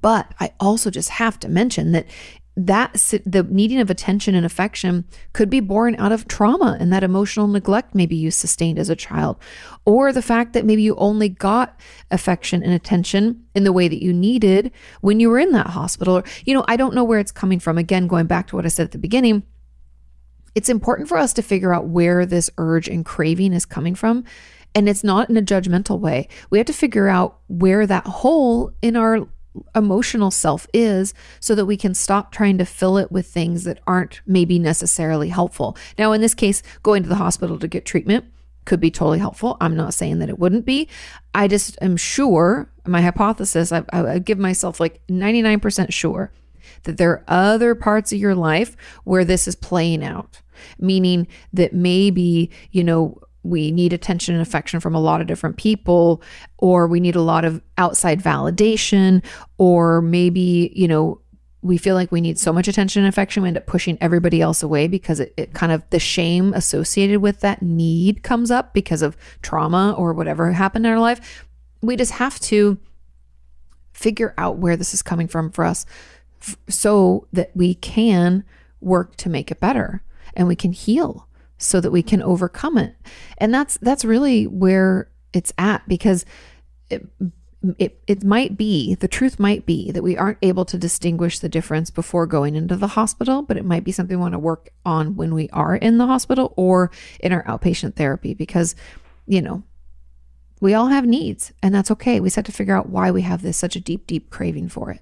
But I also just have to mention that that the needing of attention and affection could be born out of trauma and that emotional neglect maybe you sustained as a child. Or the fact that maybe you only got affection and attention in the way that you needed when you were in that hospital. Or you know I don't know where it's coming from. Again going back to what I said at the beginning it's important for us to figure out where this urge and craving is coming from. And it's not in a judgmental way. We have to figure out where that hole in our emotional self is so that we can stop trying to fill it with things that aren't maybe necessarily helpful. Now, in this case, going to the hospital to get treatment could be totally helpful. I'm not saying that it wouldn't be. I just am sure, my hypothesis, I, I give myself like 99% sure that there are other parts of your life where this is playing out, meaning that maybe, you know, we need attention and affection from a lot of different people, or we need a lot of outside validation, or maybe, you know, we feel like we need so much attention and affection, we end up pushing everybody else away because it, it kind of the shame associated with that need comes up because of trauma or whatever happened in our life. We just have to figure out where this is coming from for us f- so that we can work to make it better and we can heal so that we can overcome it. And that's that's really where it's at because it, it it might be the truth might be that we aren't able to distinguish the difference before going into the hospital, but it might be something we want to work on when we are in the hospital or in our outpatient therapy because you know we all have needs and that's okay. We just have to figure out why we have this such a deep deep craving for it.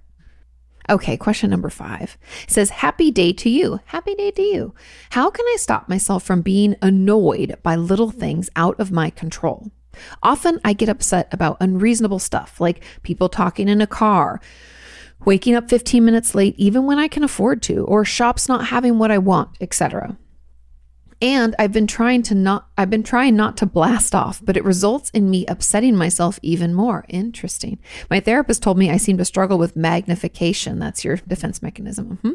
Okay, question number five it says, Happy day to you. Happy day to you. How can I stop myself from being annoyed by little things out of my control? Often I get upset about unreasonable stuff like people talking in a car, waking up 15 minutes late even when I can afford to, or shops not having what I want, etc. And I've been trying to not I've been trying not to blast off, but it results in me upsetting myself even more. Interesting. My therapist told me I seem to struggle with magnification. That's your defense mechanism. Mm-hmm.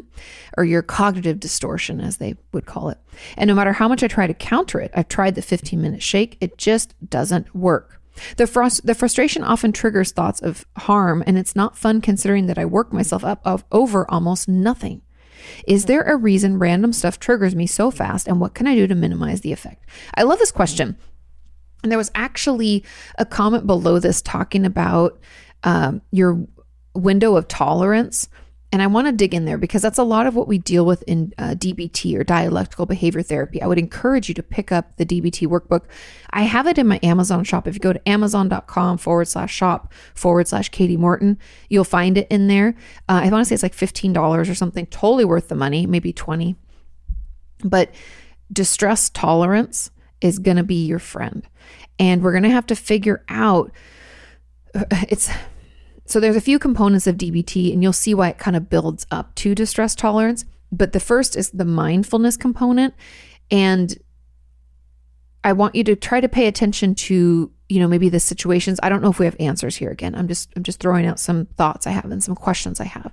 Or your cognitive distortion as they would call it. And no matter how much I try to counter it, I've tried the 15-minute shake, it just doesn't work. The, frust- the frustration often triggers thoughts of harm, and it's not fun considering that I work myself up of over almost nothing. Is there a reason random stuff triggers me so fast, and what can I do to minimize the effect? I love this question. And there was actually a comment below this talking about um, your window of tolerance and I want to dig in there because that's a lot of what we deal with in uh, DBT or dialectical behavior therapy. I would encourage you to pick up the DBT workbook. I have it in my Amazon shop. If you go to amazon.com forward slash shop forward slash Kati Morton, you'll find it in there. Uh, I want to say it's like $15 or something, totally worth the money, maybe 20 But distress tolerance is going to be your friend. And we're going to have to figure out it's so there's a few components of DBT, and you'll see why it kind of builds up to distress tolerance. But the first is the mindfulness component. And I want you to try to pay attention to, you know, maybe the situations. I don't know if we have answers here again. I'm just I'm just throwing out some thoughts I have and some questions I have.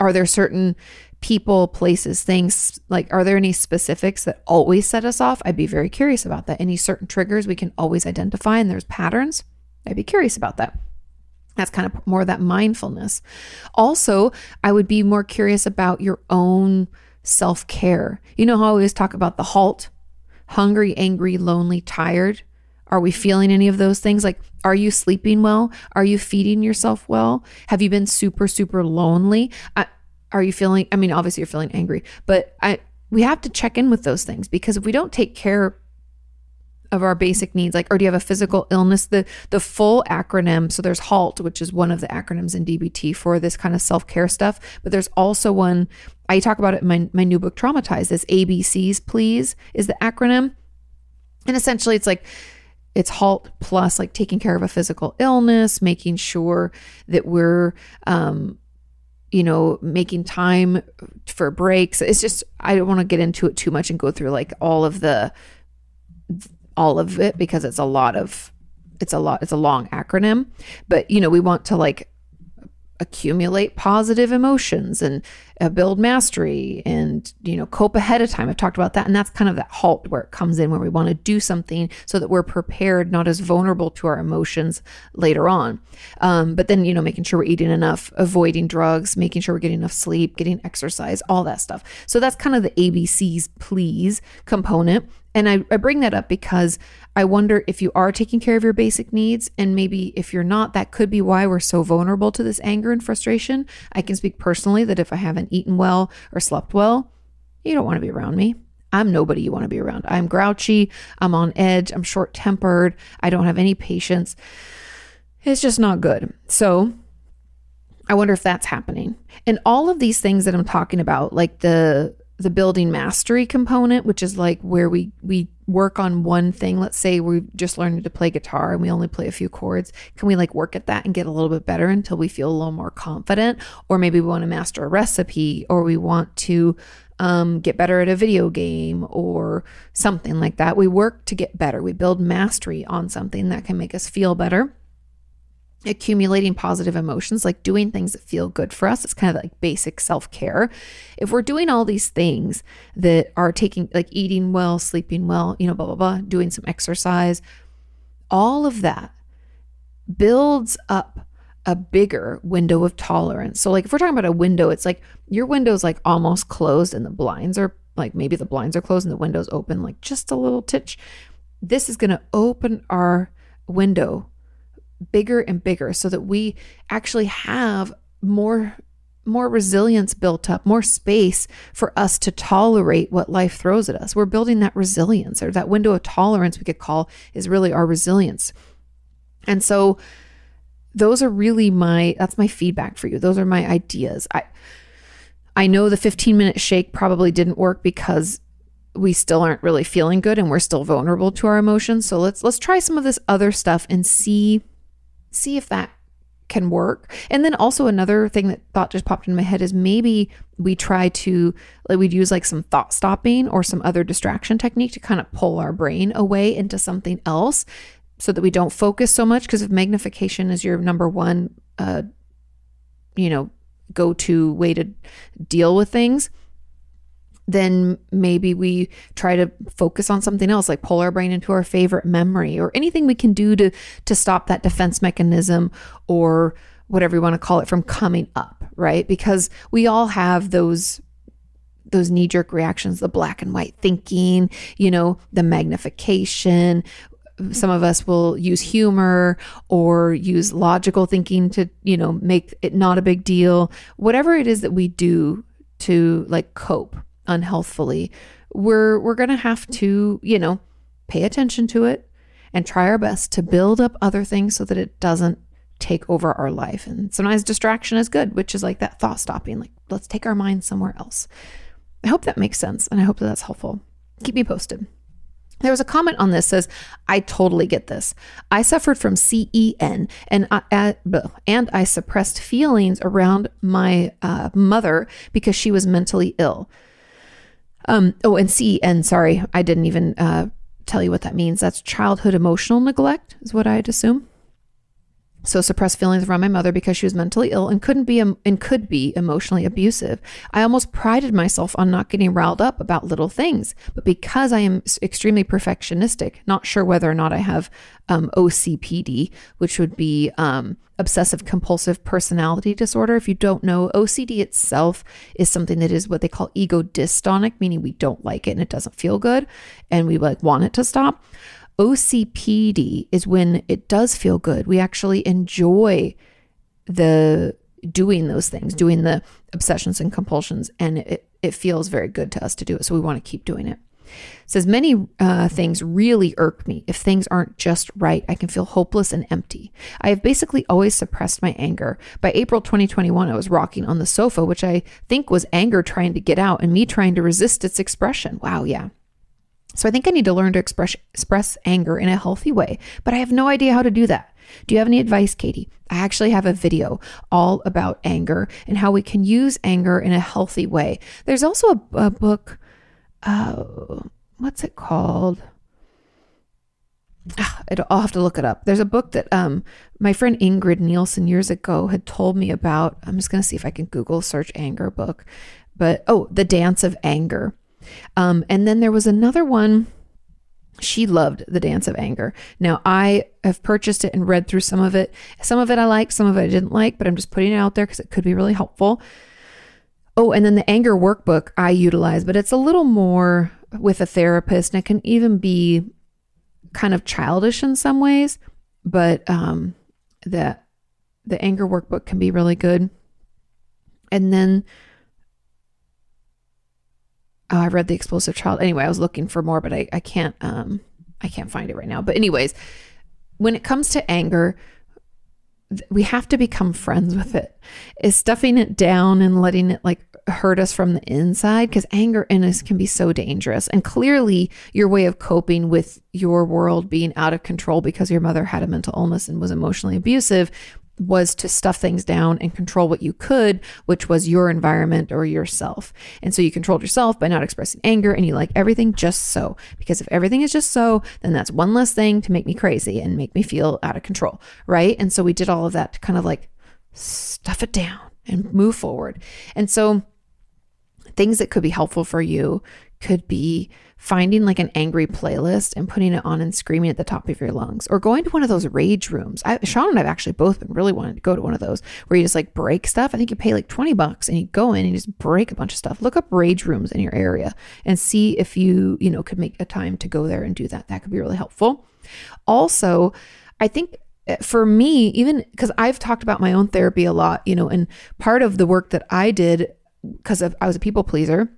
Are there certain people, places, things like are there any specifics that always set us off? I'd be very curious about that. Any certain triggers we can always identify and there's patterns? I'd be curious about that. That's kind of more of that mindfulness. Also, I would be more curious about your own self care. You know how I always talk about the halt hungry, angry, lonely, tired? Are we feeling any of those things? Like, are you sleeping well? Are you feeding yourself well? Have you been super, super lonely? I, are you feeling, I mean, obviously you're feeling angry, but I, we have to check in with those things because if we don't take care of our basic needs like or do you have a physical illness the the full acronym so there's halt which is one of the acronyms in dbt for this kind of self-care stuff but there's also one i talk about it in my, my new book traumatized this abcs please is the acronym and essentially it's like it's halt plus like taking care of a physical illness making sure that we're um you know, making time for breaks. It's just, I don't want to get into it too much and go through like all of the all of it because it's a lot of it's a lot it's a long acronym. But you know we want to like accumulate positive emotions and uh, build mastery and you know cope ahead of time. I've talked about that and that's kind of that halt where it comes in where we want to do something so that we're prepared not as vulnerable to our emotions later on. Um, but then you know making sure we're eating enough avoiding drugs making sure we're getting enough sleep getting exercise all that stuff. So that's kind of the abcs please component. And I, I bring that up because I wonder if you are taking care of your basic needs, and maybe if you're not, that could be why we're so vulnerable to this anger and frustration. I can speak personally that if I haven't eaten well or slept well, you don't want to be around me. I'm nobody you want to be around. I'm grouchy. I'm on edge. I'm short tempered. I don't have any patience. It's just not good. So I wonder if that's happening. And all of these things that I'm talking about, like the the building mastery component, which is like where we we work on one thing. Let's say we just learned to play guitar and we only play a few chords. Can we like work at that and get a little bit better until we feel a little more confident? Or maybe we want to master a recipe or we want to um, get better at a video game or something like that. We work to get better. We build mastery on something that can make us feel better. Accumulating positive emotions, like doing things that feel good for us. It's kind of like basic self care. If we're doing all these things that are taking, like eating well, sleeping well, you know, blah, blah, blah, doing some exercise, all of that builds up a bigger window of tolerance. So, like, if we're talking about a window, it's like your window's like almost closed and the blinds are like maybe the blinds are closed and the window's open, like just a little titch. This is going to open our window bigger and bigger so that we actually have more more resilience built up, more space for us to tolerate what life throws at us. We're building that resilience or that window of tolerance we could call is really our resilience. And so those are really my that's my feedback for you. Those are my ideas. I I know the 15 minute shake probably didn't work because we still aren't really feeling good and we're still vulnerable to our emotions. So let's let's try some of this other stuff and see see if that can work. And then also another thing that thought just popped in my head is maybe we try to like we'd use like some thought stopping or some other distraction technique to kind of pull our brain away into something else so that we don't focus so much because if magnification is your number one uh you know go-to way to deal with things then maybe we try to focus on something else like pull our brain into our favorite memory or anything we can do to to stop that defense mechanism or whatever you want to call it from coming up right? Because we all have those those knee jerk reactions the black and white thinking you know the magnification. Some of us will use humor or use logical thinking to you know make it not a big deal. Whatever it is that we do to like cope unhealthfully, we're we're going to have to, you know, pay attention to it and try our best to build up other things so that it doesn't take over our life. And sometimes distraction is good, which is like that thought stopping, like let's take our mind somewhere else. I hope that makes sense and I hope that that's helpful. Keep me posted. There was a comment on this says, "I totally get this. I suffered from CEN and I, and I suppressed feelings around my uh, mother because she was mentally ill. Um, oh, and CEN, sorry, I didn't even uh, tell you what that means. That's childhood emotional neglect, is what I'd assume. So suppressed feelings around my mother because she was mentally ill and couldn't be and could be emotionally abusive. I almost prided myself on not getting riled up about little things, but because I am extremely perfectionistic, not sure whether or not I have um, OCPD, which would be um, obsessive compulsive personality disorder. If you don't know, OCD itself is something that is what they call ego dystonic, meaning we don't like it and it doesn't feel good, and we like want it to stop. OCPD is when it does feel good. We actually enjoy the doing those things, doing the obsessions and compulsions, and it, it feels very good to us to do it. So we want to keep doing it. it says many uh, things really irk me. If things aren't just right, I can feel hopeless and empty. I have basically always suppressed my anger. By April 2021, I was rocking on the sofa, which I think was anger trying to get out and me trying to resist its expression. Wow, yeah. So I think I need to learn to express express anger in a healthy way, but I have no idea how to do that. Do you have any advice, Kati? I actually have a video all about anger and how we can use anger in a healthy way. There's also a, a book, uh, what's it called? Ah, I'll have to look it up. There's a book that um, my friend Ingrid Nilsen years ago had told me about. I'm just going to see if I can Google search anger book. But oh, The Dance of Anger. Um, and then there was another one. She loved The Dance of Anger. Now, I have purchased it and read through some of it. Some of it I liked, some of it I didn't like, but I'm just putting it out there because it could be really helpful. Oh, and then the anger workbook I utilize, but it's a little more with a therapist and it can even be kind of childish in some ways, but um, the the anger workbook can be really good. And then oh, I read the explosive child. Anyway, I was looking for more, but I, I can't um I can't find it right now. But anyways, when it comes to anger, we have to become friends with it. Is stuffing it down and letting it like hurt us from the inside because anger in us can be so dangerous. And clearly, your way of coping with your world being out of control because your mother had a mental illness and was emotionally abusive was to stuff things down and control what you could, which was your environment or yourself. And so you controlled yourself by not expressing anger and you like everything just so. Because if everything is just so, then that's one less thing to make me crazy and make me feel out of control. Right. And so we did all of that to kind of like stuff it down and move forward. And so things that could be helpful for you could be finding like an angry playlist and putting it on and screaming at the top of your lungs or going to one of those rage rooms. I, Sean and I've actually both been really wanting to go to one of those where you just like break stuff. I think you pay like 20 bucks and you go in and you just break a bunch of stuff. Look up rage rooms in your area and see if you, you know, could make a time to go there and do that. That could be really helpful. Also, I think eh, for me, even because I've talked about my own therapy a lot, you know, and part of the work that I did because of I was a people pleaser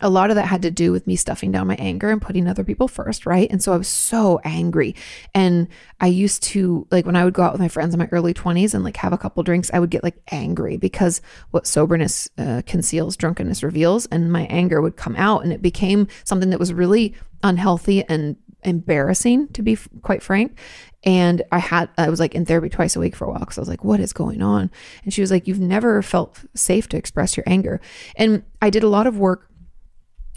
a lot of that had to do with me stuffing down my anger and putting other people first, right? And so I was so angry. And I used to, like, when I would go out with my friends in my early 20s and like have a couple drinks, I would get like angry because what soberness uh, conceals, drunkenness reveals. And my anger would come out. And it became something that was really unhealthy and embarrassing, to be f- quite frank. And I had, I was like in therapy twice a week for a while because I was like, what is going on? And she was like, you've never felt safe to express your anger. And I did a lot of work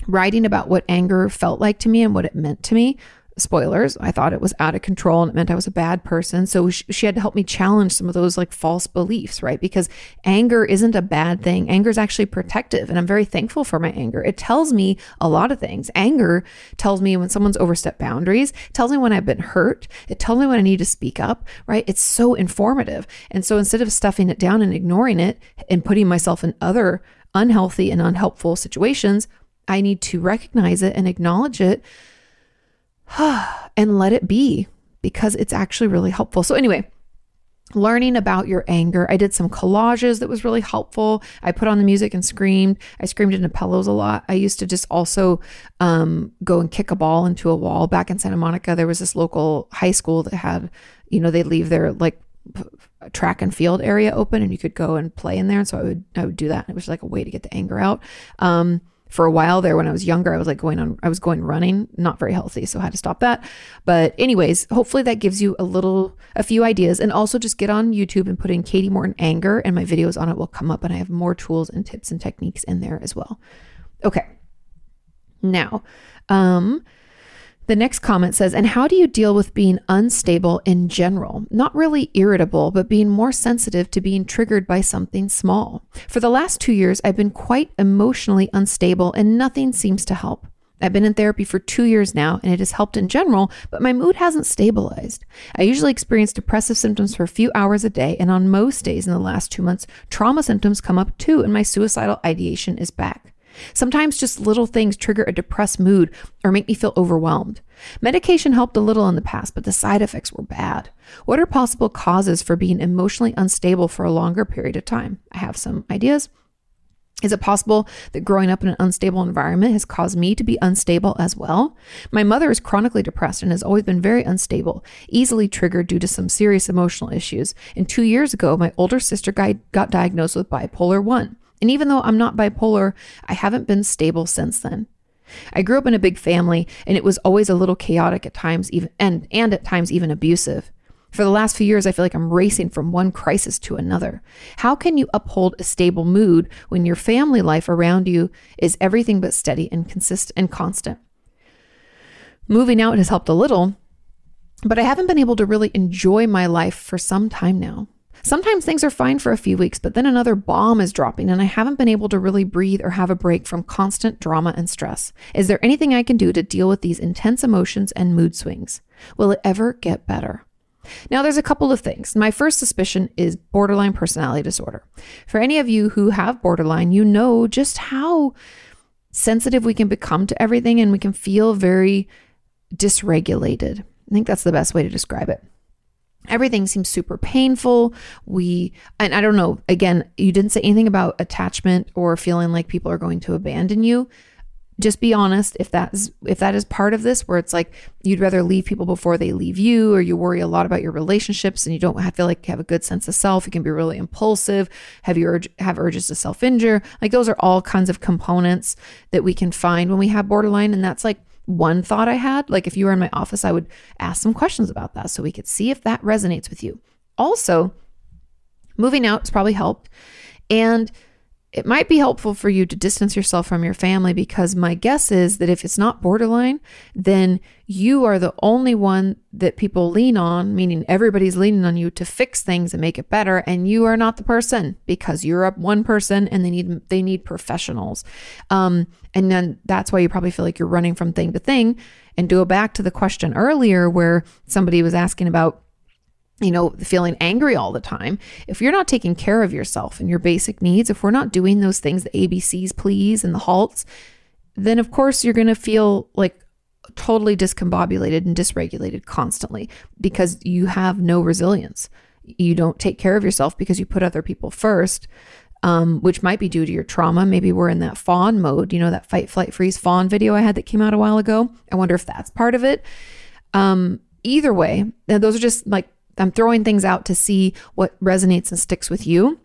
writing about what anger felt like to me and what it meant to me. Spoilers, I thought it was out of control and it meant I was a bad person. So she had to help me challenge some of those like false beliefs, right? Because anger isn't a bad thing. Anger is actually protective. And I'm very thankful for my anger. It tells me a lot of things. Anger tells me when someone's overstepped boundaries, tells me when I've been hurt, it tells me when I need to speak up, right? It's so informative. And so instead of stuffing it down and ignoring it and putting myself in other unhealthy and unhelpful situations, I need to recognize it and acknowledge it and let it be because it's actually really helpful. So, anyway, learning about your anger. I did some collages that was really helpful. I put on the music and screamed. I screamed into pillows a lot. I used to just also um, go and kick a ball into a wall. Back in Santa Monica, there was this local high school that had, you know, they leave their like track and field area open and you could go and play in there. And so I would I would do that. It was like a way to get the anger out. Um, for a while there when I was younger, I was like going on, I was going running, not very healthy. So I had to stop that. But, anyways, hopefully that gives you a little, a few ideas. And also just get on YouTube and put in Kati Morton anger, and my videos on it will come up. And I have more tools and tips and techniques in there as well. Okay. Now, um, the next comment says, and how do you deal with being unstable in general? Not really irritable, but being more sensitive to being triggered by something small. For the last two years, I've been quite emotionally unstable and nothing seems to help. I've been in therapy for two years now and it has helped in general, but my mood hasn't stabilized. I usually experience depressive symptoms for a few hours a day, and on most days in the last two months, trauma symptoms come up too, and my suicidal ideation is back. Sometimes just little things trigger a depressed mood or make me feel overwhelmed. Medication helped a little in the past, but the side effects were bad. What are possible causes for being emotionally unstable for a longer period of time? I have some ideas. Is it possible that growing up in an unstable environment has caused me to be unstable as well? My mother is chronically depressed and has always been very unstable, easily triggered due to some serious emotional issues. And two years ago, my older sister got diagnosed with bipolar 1. And even though I'm not bipolar, I haven't been stable since then. I grew up in a big family and it was always a little chaotic at times even and and at times even abusive. For the last few years I feel like I'm racing from one crisis to another. How can you uphold a stable mood when your family life around you is everything but steady and consistent and constant? Moving out has helped a little, but I haven't been able to really enjoy my life for some time now. Sometimes things are fine for a few weeks, but then another bomb is dropping and I haven't been able to really breathe or have a break from constant drama and stress. Is there anything I can do to deal with these intense emotions and mood swings? Will it ever get better? Now, there's a couple of things. My first suspicion is borderline personality disorder. For any of you who have borderline, you know just how sensitive we can become to everything and we can feel very dysregulated. I think that's the best way to describe it everything seems super painful. We and i don't know again you didn't say anything about attachment or feeling like people are going to abandon you. Just be honest if that's if that is part of this where it's like you'd rather leave people before they leave you or you worry a lot about your relationships and you don't feel like you have a good sense of self you can be really impulsive have you urge, have urges to self-injure. Like those are all kinds of components that we can find when we have borderline and that's like one thought I had. Like if you were in my office, I would ask some questions about that so we could see if that resonates with you. Also, Moving out has probably helped. And it might be helpful for you to distance yourself from your family because my guess is that if it's not borderline, then you are the only one that people lean on, meaning everybody's leaning on you to fix things and make it better, and you are not the person because you're up one person and they need they need professionals. Um, and then that's why you probably feel like you're running from thing to thing. And to go back to the question earlier where somebody was asking about you know, feeling angry all the time. If you're not taking care of yourself and your basic needs, if we're not doing those things, the ABCs, please, and the halts, then of course you're going to feel like totally discombobulated and dysregulated constantly because you have no resilience. You don't take care of yourself because you put other people first. Um, which might be due to your trauma. Maybe we're in that fawn mode, you know, that fight, flight, freeze, fawn video I had that came out a while ago. I wonder if that's part of it. Um, either way, those are just like I'm throwing things out to see what resonates and sticks with you.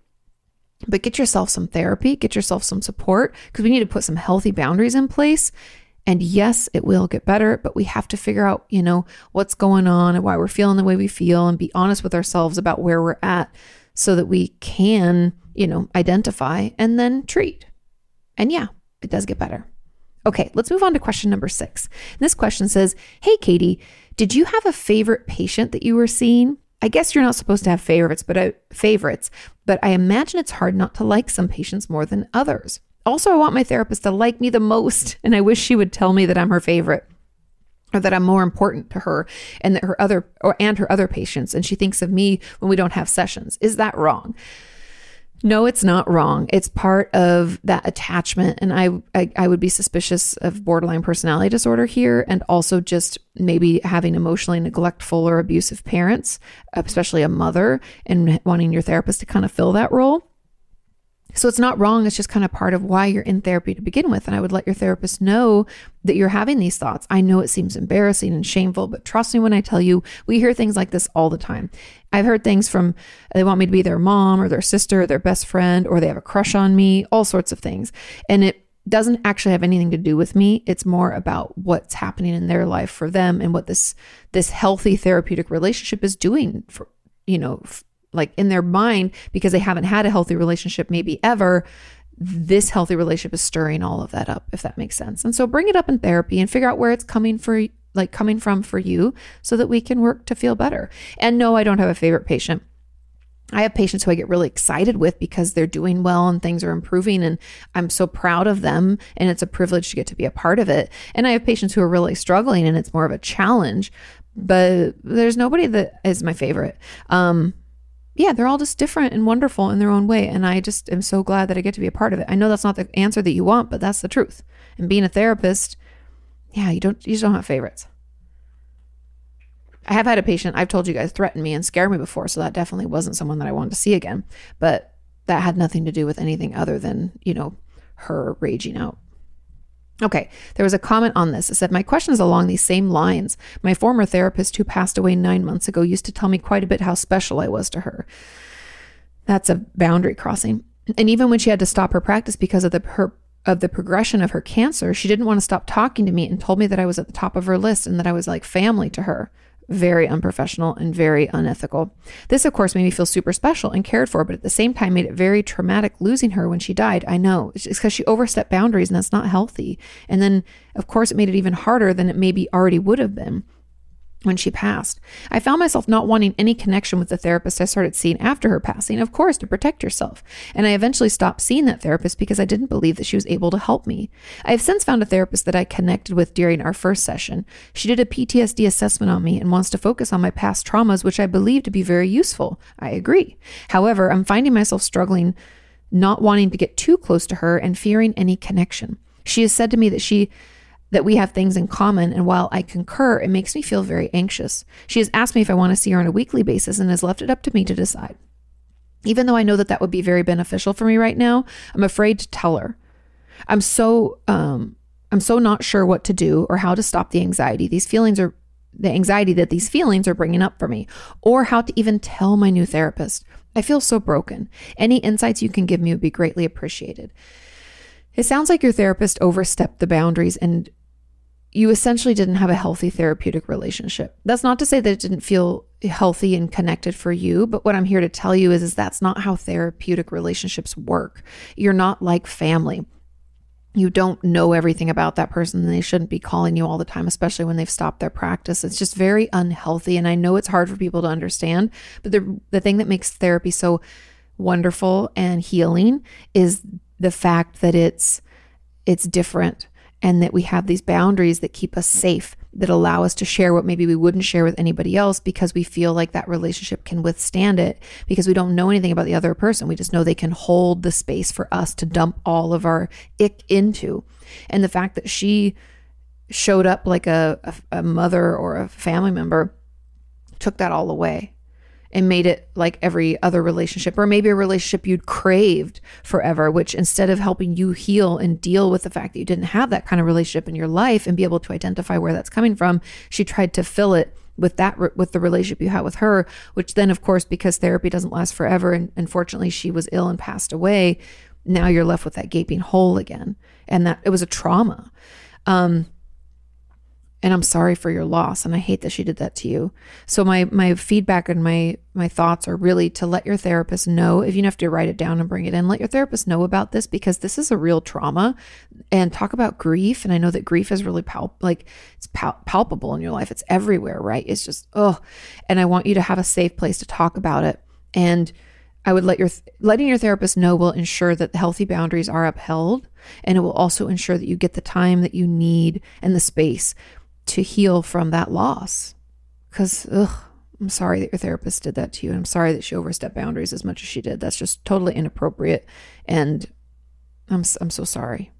But get yourself some therapy, get yourself some support because we need to put some healthy boundaries in place. And yes, it will get better, but we have to figure out, you know, what's going on and why we're feeling the way we feel and be honest with ourselves about where we're at so that we can, you know, identify and then treat. And yeah, it does get better. Okay, let's move on to question number six. this question says Hey, Kati, did you have a favorite patient that you were seeing? I guess you're not supposed to have favorites, but I, favorites, but I imagine it's hard not to like some patients more than others. Also, I want my therapist to like me the most, and I wish she would tell me that I'm her favorite or that I'm more important to her and that her other or and her other patients and she thinks of me when we don't have sessions. Is that wrong? No, it's not wrong. It's part of that attachment. And I, I, I, would be suspicious of borderline personality disorder here and also just maybe having emotionally neglectful or abusive parents, especially a mother, and wanting your therapist to kind of fill that role. So it's not wrong. It's just kind of part of why you're in therapy to begin with. And I would let your therapist know that you're having these thoughts. I know it seems embarrassing and shameful, but trust me when I tell you, we hear things like this all the time. I've heard things from they want me to be their mom or their sister, or their best friend, or they have a crush on me, all sorts of things. And it doesn't actually have anything to do with me. It's more about what's happening in their life for them and what this this healthy therapeutic relationship is doing for you know like in their mind because they haven't had a healthy relationship maybe ever this healthy relationship is stirring all of that up if that makes sense and so bring it up in therapy and figure out where it's coming for like coming from for you so that we can work to feel better and no i don't have a favorite patient I have patients who I get really excited with because they're doing well and things are improving and I'm so proud of them and it's a privilege to get to be a part of it. And I have patients who are really struggling and it's more of a challenge, but there's nobody that is my favorite. Um, yeah, they're all just different and wonderful in their own way. And I just am so glad that I get to be a part of it. I know that's not the answer that you want, but that's the truth. And being a therapist, yeah, you don't you just don't have favorites. I have had a patient I've told you guys threaten me and scare me before, so that definitely wasn't someone that I wanted to see again. But that had nothing to do with anything other than, you know, her raging out. Okay, there was a comment on this. It said, My question is along these same lines. My former therapist, who passed away nine months ago, used to tell me quite a bit how special I was to her. That's a boundary crossing. And even when she had to stop her practice because of the her of the progression of her cancer, she didn't want to stop talking to me and told me that I was at the top of her list and that I was like family to her very unprofessional and very unethical. This, of course, made me feel super special and cared for, but at the same time made it very traumatic losing her when she died. I know it's because she overstepped boundaries and that's not healthy. And then, of course, it made it even harder than it maybe already would have been when she passed. I found myself not wanting any connection with the therapist I started seeing after her passing, of course, to protect herself. And I eventually stopped seeing that therapist because I didn't believe that she was able to help me. I have since found a therapist that I connected with during our first session. She did a PTSD assessment on me and wants to focus on my past traumas, which I believe to be very useful. I agree. However, I'm finding myself struggling not wanting to get too close to her and fearing any connection. She has said to me that she that we have things in common, and while I concur, it makes me feel very anxious. She has asked me if I want to see her on a weekly basis and has left it up to me to decide. Even though I know that that would be very beneficial for me right now, I'm afraid to tell her. I'm so um I'm so not sure what to do or how to stop the anxiety. These feelings are the anxiety that these feelings are bringing up for me, or how to even tell my new therapist. I feel so broken. Any insights you can give me would be greatly appreciated. It sounds like your therapist overstepped the boundaries and you essentially didn't have a healthy therapeutic relationship. That's not to say that it didn't feel healthy and connected for you, but what I'm here to tell you is, is that's not how therapeutic relationships work. You're not like family. You don't know everything about that person they shouldn't be calling you all the time, especially when they've stopped their practice. It's just very unhealthy. And I know it's hard for people to understand, but the, the thing that makes therapy so wonderful and healing is the fact that it's it's different and that we have these boundaries that keep us safe that allow us to share what maybe we wouldn't share with anybody else because we feel like that relationship can withstand it because we don't know anything about the other person. We just know they can hold the space for us to dump all of our ick into. And the fact that she showed up like a, a, a mother or a family member took that all away and made it like every other relationship, or maybe a relationship you'd craved forever, which instead of helping you heal and deal with the fact that you didn't have that kind of relationship in your life and be able to identify where that's coming from, she tried to fill it with that with the relationship you had with her which then of course because therapy doesn't last forever and unfortunately she was ill and passed away now you're left with that gaping hole again. And that it was a trauma. Um and I'm sorry for your loss and I hate that she did that to you. So my my feedback and my my thoughts are really to let your therapist know if you have to write it down and bring it in let your therapist know about this because this is a real trauma. And talk about grief and I know that grief is really pal- like it's pal- palpable in your life. It's everywhere right? It's just oh and I want you to have a safe place to talk about it. And I would let your letting your therapist know will ensure that the healthy boundaries are upheld and it will also ensure that you get the time that you need and the space to heal from that loss. Because, ugh, I'm sorry that your therapist did that to you. And I'm sorry that she overstepped boundaries as much as she did. That's just totally inappropriate. And I'm, I'm so sorry.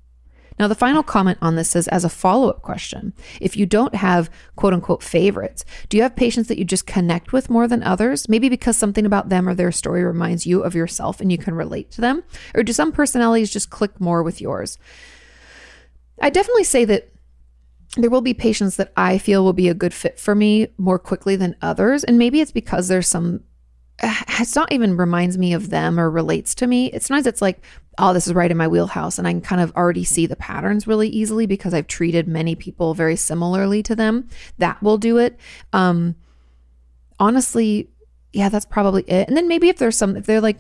Now, the final comment on this says, as a follow up question, if you don't have quote unquote favorites, do you have patients that you just connect with more than others? Maybe because something about them or their story reminds you of yourself and you can relate to them? Or do some personalities just click more with yours? I definitely say that there will be patients that I feel will be a good fit for me more quickly than others. And maybe it's because there's some, it's not even reminds me of them or relates to me. It's sometimes it's like, oh, this is right in my wheelhouse. And I can kind of already see the patterns really easily because I've treated many people very similarly to them. That will do it. Um, honestly, yeah, that's probably it. And then maybe if there's some, if they're like,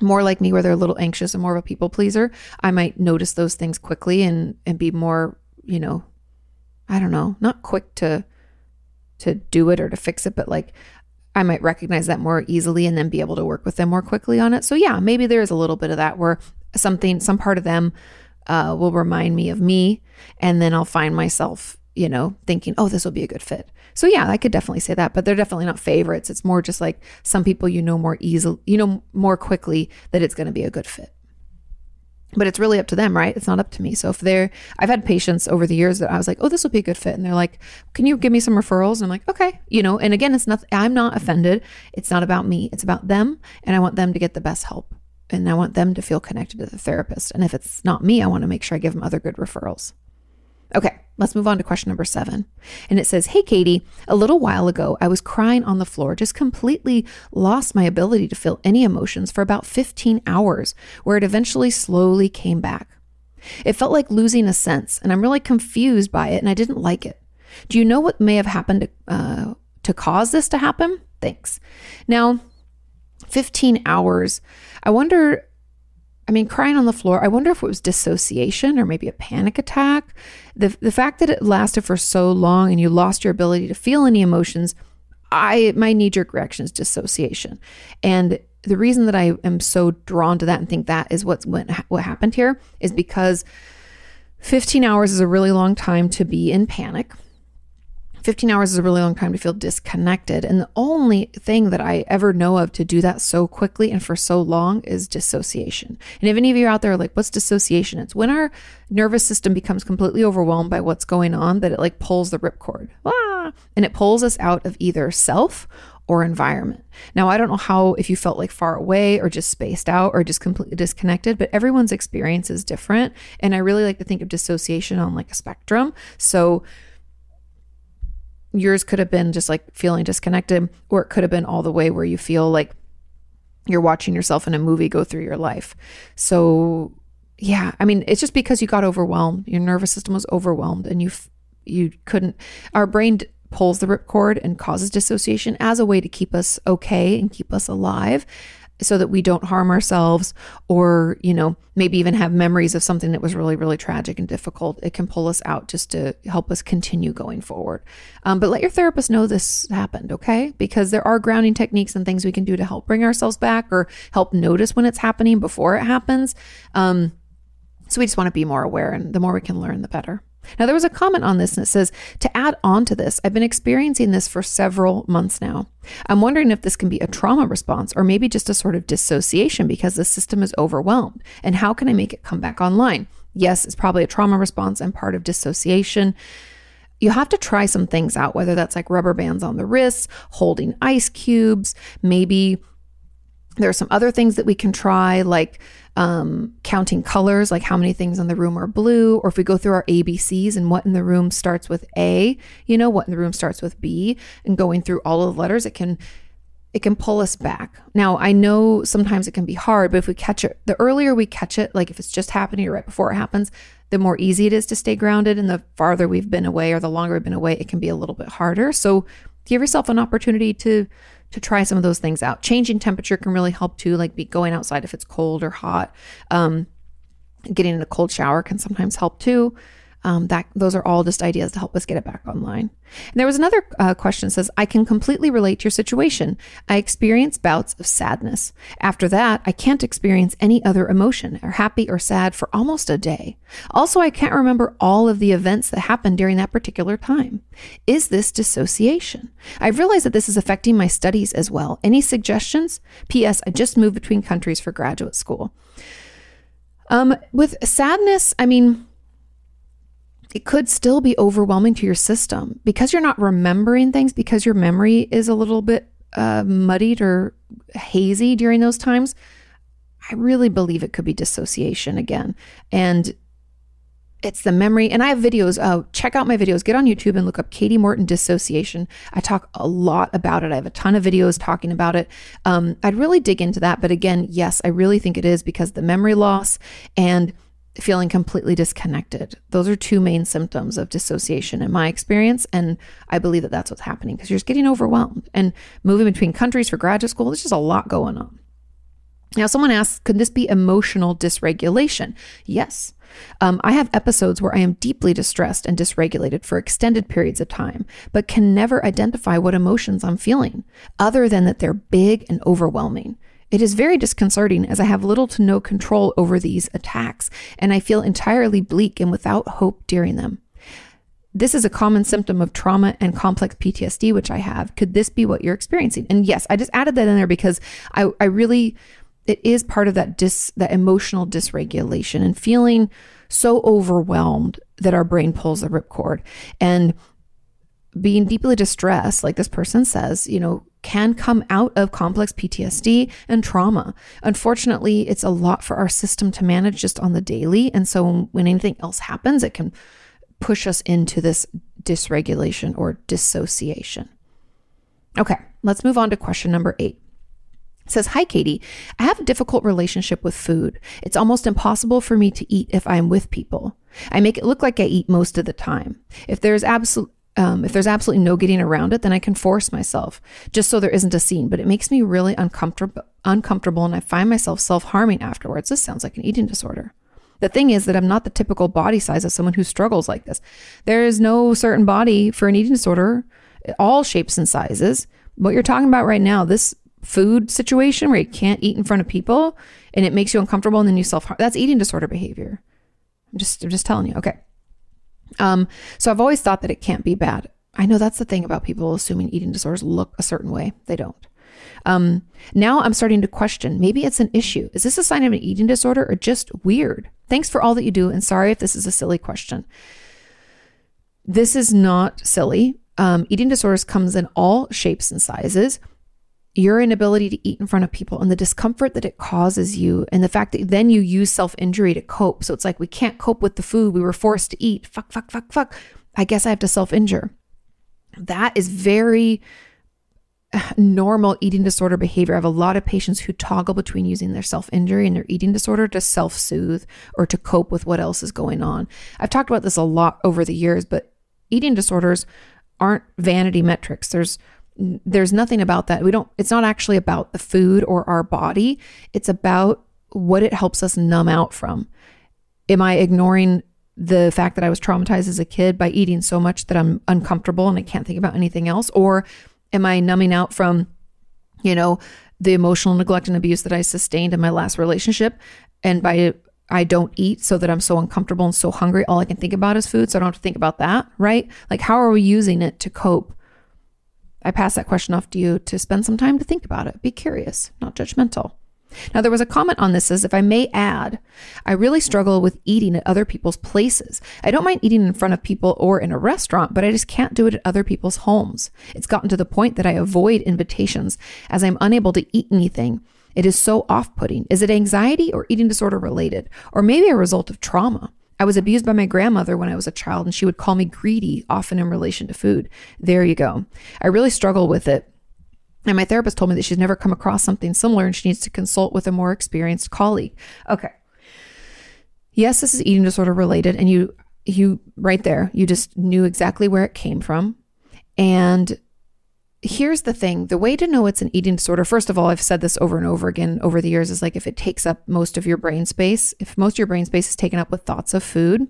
more like me where they're a little anxious and more of a people pleaser i might notice those things quickly and and be more you know I don't know, not quick to to do it or to fix it, but like I might recognize that more easily and then be able to work with them more quickly on it. So yeah, maybe there is a little bit of that where something, some part of them uh, will remind me of me, and then I'll find myself, you know, thinking, oh, this will be a good fit. So yeah, I could definitely say that, but they're definitely not favorites. It's more just like some people you know more easily, you know, more quickly that it's going to be a good fit but it's really up to them, right? It's not up to me. So if they're, I've had patients over the years that I was like, oh, this will be a good fit. And they're like, can you give me some referrals? And I'm like, okay, you know, and again, it's not, I'm not offended. It's not about me. It's about them. And I want them to get the best help. And I want them to feel connected to the therapist. And if it's not me, I want to make sure I give them other good referrals. Okay, let's move on to question number seven. And it says, Hey, Kati, a little while ago, I was crying on the floor, just completely lost my ability to feel any emotions for about 15 hours, where it eventually slowly came back. It felt like losing a sense, and I'm really confused by it, and I didn't like it. Do you know what may have happened to, uh, to cause this to happen? Thanks. Now, 15 hours. I wonder I mean, crying on the floor, I wonder if it was dissociation or maybe a panic attack. The, the fact that it lasted for so long and you lost your ability to feel any emotions, I my knee jerk reaction is dissociation. And the reason that I am so drawn to that and think that is what's what, what happened here is because 15 hours is a really long time to be in panic. 15 hours is a really long time to feel disconnected. And the only thing that I ever know of to do that so quickly and for so long is dissociation. And if any of you are out there are like, what's dissociation? It's when our nervous system becomes completely overwhelmed by what's going on that it like pulls the ripcord. Ah! And it pulls us out of either self or environment. Now, I don't know how, if you felt like far away or just spaced out or just completely disconnected, but everyone's experience is different. And I really like to think of dissociation on like a spectrum. So, yours could have been just like feeling disconnected, or it could have been all the way where you feel like you're watching yourself in a movie go through your life. So, yeah, I mean, it's just because you got overwhelmed, your nervous system was overwhelmed, and you f- you couldn't. Our brain d- pulls the ripcord and causes dissociation as a way to keep us okay and keep us alive so that we don't harm ourselves or, you know, maybe even have memories of something that was really, really tragic and difficult. It can pull us out just to help us continue going forward. Um, but let your therapist know this happened, okay? Because there are grounding techniques and things we can do to help bring ourselves back or help notice when it's happening before it happens. Um, so we just want to be more aware, and the more we can learn, the better. Now, there was a comment on this and it says, to add on to this, I've been experiencing this for several months now. I'm wondering if this can be a trauma response or maybe just a sort of dissociation because the system is overwhelmed. And how can I make it come back online? Yes, it's probably a trauma response and part of dissociation. You have to try some things out, whether that's like rubber bands on the wrists, holding ice cubes, maybe there are some other things that we can try, like um, counting colors, like how many things in the room are blue, or if we go through our ABCs and what in the room starts with A, you know, what in the room starts with B, and going through all of the letters, it can it can pull us back. Now, I know sometimes it can be hard, but if we catch it, the earlier we catch it, like if it's just happening or right before it happens, the more easy it is to stay grounded. And the farther we've been away or the longer we've been away, it can be a little bit harder. So give yourself an opportunity to to try some of those things out. Changing temperature can really help too, like be going outside if it's cold or hot. Um, getting in a cold shower can sometimes help too. Um, that those are all just ideas to help us get it back online. And there was another uh, question that says, I can completely relate to your situation. I experience bouts of sadness. After that, I can't experience any other emotion, or happy or sad, for almost a day. Also, I can't remember all of the events that happened during that particular time. Is this dissociation? I've realized that this is affecting my studies as well. Any suggestions? P.S. I just moved between countries for graduate school. Um, with sadness, I mean, it could still be overwhelming to your system because you're not remembering things because your memory is a little bit uh, muddied or hazy during those times. I really believe it could be dissociation again. And it's the memory. And I have videos. Uh, check out my videos. Get on YouTube and look up Kati Morton dissociation. I talk a lot about it. I have a ton of videos talking about it. Um, I'd really dig into that. But again, yes, I really think it is because the memory loss and feeling completely disconnected. Those are two main symptoms of dissociation in my experience. And I believe that that's what's happening because you're just getting overwhelmed and moving between countries for graduate school. There's just a lot going on. Now, someone asks, could this be emotional dysregulation? Yes. Um, I have episodes where I am deeply distressed and dysregulated for extended periods of time, but can never identify what emotions I'm feeling, other than that they're big and overwhelming. It is very disconcerting as I have little to no control over these attacks, and I feel entirely bleak and without hope during them. This is a common symptom of trauma and complex PTSD, which I have. Could this be what you're experiencing? And yes, I just added that in there because I, I really, it is part of that dis, that emotional dysregulation and feeling so overwhelmed that our brain pulls the ripcord. And being deeply distressed, like this person says, you know, can come out of complex PTSD and trauma. Unfortunately, it's a lot for our system to manage just on the daily. And so when anything else happens, it can push us into this dysregulation or dissociation. Okay, let's move on to question number eight. It says, Hi, Kati. I have a difficult relationship with food. It's almost impossible for me to eat if I'm with people. I make it look like I eat most of the time. If there's absolute um, if there's absolutely no getting around it, then I can force myself just so there isn't a scene. But it makes me really uncomfortable, uncomfortable, and I find myself self harming afterwards. This sounds like an eating disorder. The thing is that I'm not the typical body size of someone who struggles like this. There is no certain body for an eating disorder, all shapes and sizes. What you're talking about right now, this food situation where you can't eat in front of people and it makes you uncomfortable and then you self harm, that's eating disorder behavior. I'm just, I'm just telling you. Okay. Um, so I've always thought that it can't be bad. I know that's the thing about people assuming eating disorders look a certain way. They don't. Um, now I'm starting to question maybe it's an issue. Is this a sign of an eating disorder or just weird? Thanks for all that you do. And sorry if this is a silly question. This is not silly. Um, eating disorders comes in all shapes and sizes your inability to eat in front of people and the discomfort that it causes you and the fact that then you use self-injury to cope so it's like we can't cope with the food we were forced to eat fuck fuck fuck fuck i guess i have to self-injure that is very uh, normal eating disorder behavior. I have a lot of patients who toggle between using their self injury and their eating disorder to self soothe or to cope with what else is going on. I've talked about this a lot over the years, but eating disorders aren't vanity metrics. There's there's nothing about that. We don't it's not actually about the food or our body. It's about what it helps us numb out from. Am I ignoring the fact that I was traumatized as a kid by eating so much that I'm uncomfortable and I can't think about anything else? Or am I numbing out from, you know, the emotional neglect and abuse that I sustained in my last relationship? And by I don't eat so that I'm so uncomfortable and so hungry, all I can think about is food. So I don't have to think about that, right? Like, how are we using it to cope? I pass that question off to you to spend some time to think about it. Be curious, not judgmental. Now, there was a comment on this as if I may add, I really struggle with eating at other people's places. I don't mind eating in front of people or in a restaurant, but I just can't do it at other people's homes. It's gotten to the point that I avoid invitations as I'm unable to eat anything. It is so off putting. Is it anxiety or eating disorder related? Or maybe a result of trauma? I was abused by my grandmother when I was a child, and she would call me greedy, often in relation to food. There you go. I really struggle with it and my therapist told me that she's never come across something similar and she needs to consult with a more experienced colleague. Okay. Yes, this is eating disorder related and you you right there, you just knew exactly where it came from. And here's the thing, the way to know it's an eating disorder, first of all, I've said this over and over again over the years is like if it takes up most of your brain space, if most of your brain space is taken up with thoughts of food,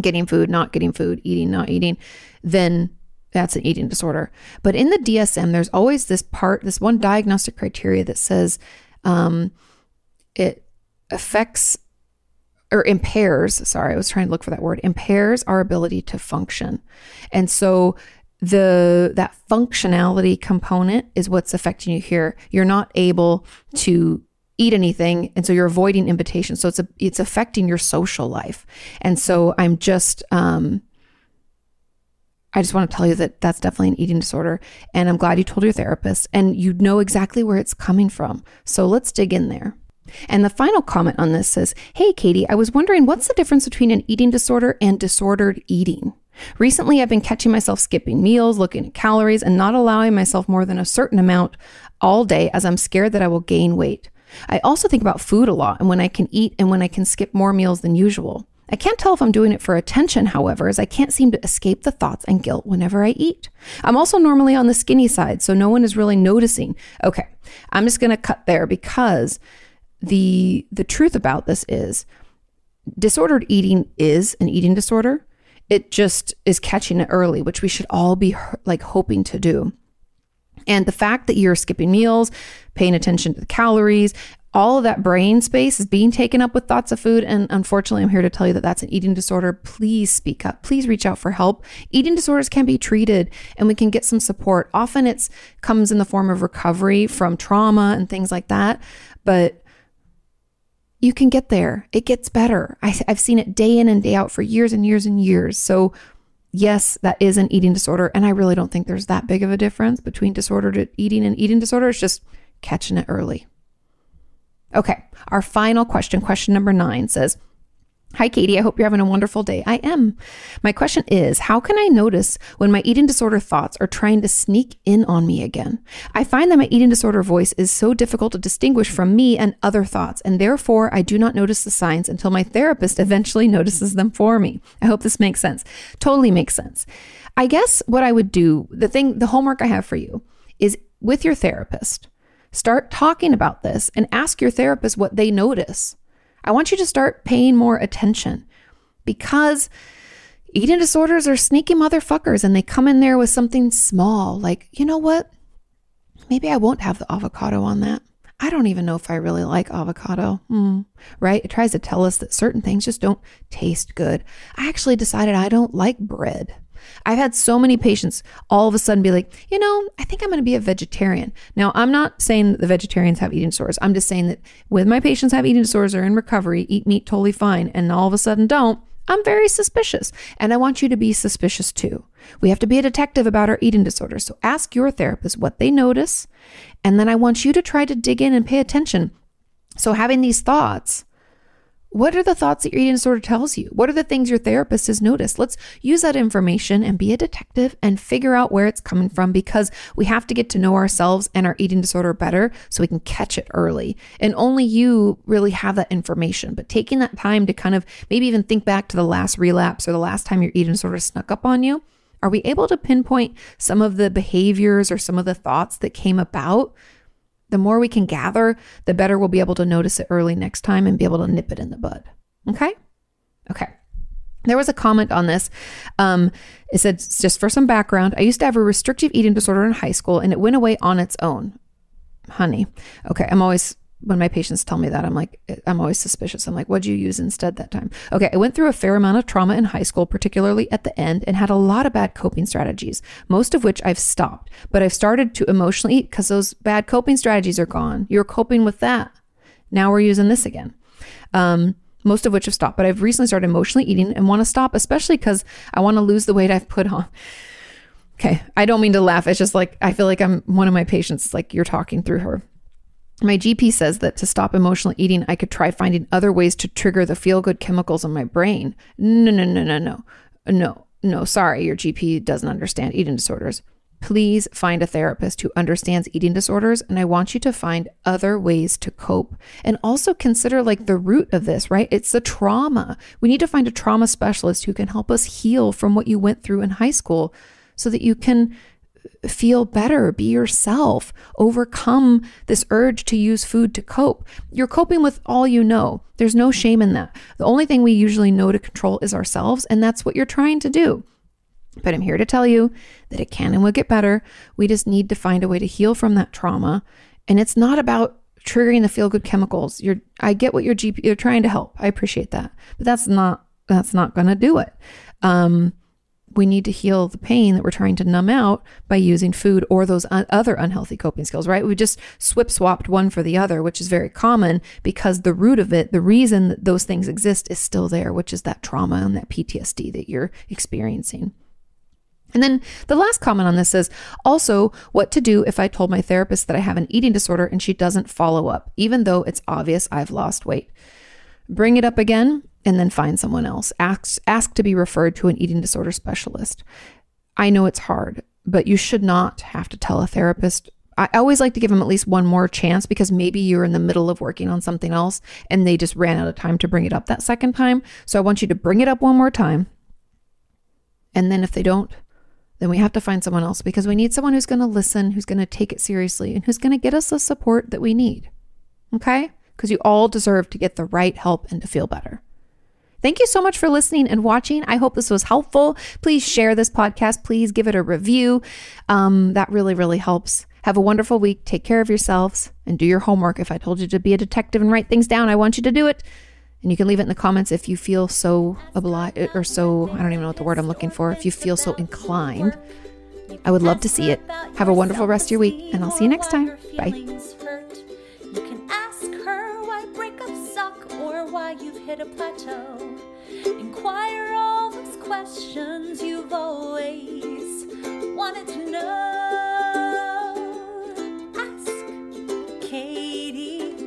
getting food, not getting food, eating, not eating, then that's an eating disorder. But in the DSM, there's always this part, this one diagnostic criteria that says um, it affects or impairs, sorry, I was trying to look for that word, impairs our ability to function. And so the that functionality component is what's affecting you here. You're not able to eat anything and so you're avoiding invitations. So it's a, it's affecting your social life. And so I'm just um I just want to tell you that that's definitely an eating disorder. And I'm glad you told your therapist and you know exactly where it's coming from. So let's dig in there. And the final comment on this says Hey, Kati, I was wondering what's the difference between an eating disorder and disordered eating? Recently, I've been catching myself skipping meals, looking at calories, and not allowing myself more than a certain amount all day as I'm scared that I will gain weight. I also think about food a lot and when I can eat and when I can skip more meals than usual. I can't tell if I'm doing it for attention, however, as I can't seem to escape the thoughts and guilt whenever I eat. I'm also normally on the skinny side, so no one is really noticing. Okay, I'm just going to cut there because the the truth about this is disordered eating is an eating disorder. It just is catching it early, which we should all be like hoping to do. And the fact that you're skipping meals, paying attention to the calories, all of that brain space is being taken up with thoughts of food. And unfortunately, I'm here to tell you that that's an eating disorder. Please speak up. Please reach out for help. Eating disorders can be treated and we can get some support. Often it's comes in the form of recovery from trauma and things like that. But you can get there. It gets better. I, I've seen it day in and day out for years and years and years. So yes, that is an eating disorder. And I really don't think there's that big of a difference between disordered eating and eating disorder. It's just catching it early. Okay, our final question, question number nine says, Hi, Kati. I hope you're having a wonderful day. I am. My question is How can I notice when my eating disorder thoughts are trying to sneak in on me again? I find that my eating disorder voice is so difficult to distinguish from me and other thoughts, and therefore I do not notice the signs until my therapist eventually notices them for me. I hope this makes sense. Totally makes sense. I guess what I would do, the thing, the homework I have for you is with your therapist Start talking about this and ask your therapist what they notice. I want you to start paying more attention because eating disorders are sneaky motherfuckers and they come in there with something small like, you know what? Maybe I won't have the avocado on that. I don't even know if I really like avocado, mm, right? It tries to tell us that certain things just don't taste good. I actually decided I don't like bread. I've had so many patients all of a sudden be like, you know, I think I'm going to be a vegetarian. Now, I'm not saying that the vegetarians have eating disorders. I'm just saying that when my patients have eating disorders or in recovery, eat meat totally fine, and all of a sudden don't, I'm very suspicious. And I want you to be suspicious too. We have to be a detective about our eating disorders. So ask your therapist what they notice. And then I want you to try to dig in and pay attention. So having these thoughts, What are the thoughts that your eating disorder tells you? What are the things your therapist has noticed? Let's use that information and be a detective and figure out where it's coming from because we have to get to know ourselves and our eating disorder better so we can catch it early. And only you really have that information. But taking that time to kind of maybe even think back to the last relapse or the last time your eating disorder snuck up on you, are we able to pinpoint some of the behaviors or some of the thoughts that came about the more we can gather, the better we'll be able to notice it early next time and be able to nip it in the bud. Okay? Okay. There was a comment on this. Um, it said, just for some background, I used to have a restrictive eating disorder in high school and it went away on its own. Honey. Okay. I'm always when my patients tell me that, I'm like, I'm always suspicious. I'm like, what'd you use instead that time? Okay, I went through a fair amount of trauma in high school, particularly at the end, and had a lot of bad coping strategies, most of which I've stopped. But I've started to emotionally eat because those bad coping strategies are gone. You're coping with that. Now we're using this again. Um, most of which have stopped, but I've recently started emotionally eating and want to stop, especially because I want to lose the weight I've put on. Okay, I don't mean to laugh. It's just like I feel like I'm one of my patients, like you're talking through her. My GP says that to stop emotional eating, I could try finding other ways to trigger the feel good chemicals in my brain. No, no, no, no, no. No, no, sorry, your GP doesn't understand eating disorders. Please find a therapist who understands eating disorders. And I want you to find other ways to cope and also consider like the root of this, right? It's the trauma. We need to find a trauma specialist who can help us heal from what you went through in high school so that you can feel better, be yourself, overcome this urge to use food to cope. You're coping with all you know. There's no shame in that. The only thing we usually know to control is ourselves, and that's what you're trying to do. But I'm here to tell you that it can and will get better. We just need to find a way to heal from that trauma. And it's not about triggering the feel good chemicals. You're I get what your GP you're trying to help. I appreciate that. But that's not that's not going to do it. Um, we need to heal the pain that we're trying to numb out by using food or those un- other unhealthy coping skills, right? We just swip swapped one for the other, which is very common because the root of it, the reason that those things exist is still there, which is that trauma and that PTSD that you're experiencing. And then the last comment on this is also what to do if I told my therapist that I have an eating disorder and she doesn't follow up, even though it's obvious I've lost weight. Bring it up again and then find someone else. Ask ask to be referred to an eating disorder specialist. I know it's hard, but you should not have to tell a therapist. I always like to give them at least one more chance because maybe you're in the middle of working on something else and they just ran out of time to bring it up that second time. So I want you to bring it up one more time. And then if they don't, then we have to find someone else because we need someone who's going to listen, who's going to take it seriously, and who's going to get us the support that we need. Okay? Because you all deserve to get the right help and to feel better. Thank you so much for listening and watching. I hope this was helpful. Please share this podcast. Please give it a review. Um, that really, really helps. Have a wonderful week. Take care of yourselves and do your homework. If I told you to be a detective and write things down, I want you to do it. And you can leave it in the comments if you feel so obliged or so, I don't even know what the word I'm looking for, if you feel so inclined. I would love to see it. Have a wonderful rest of your week, and I'll see you next time. Bye. you've hit a plateau. Inquire all those questions you've always wanted to know. Ask Kati.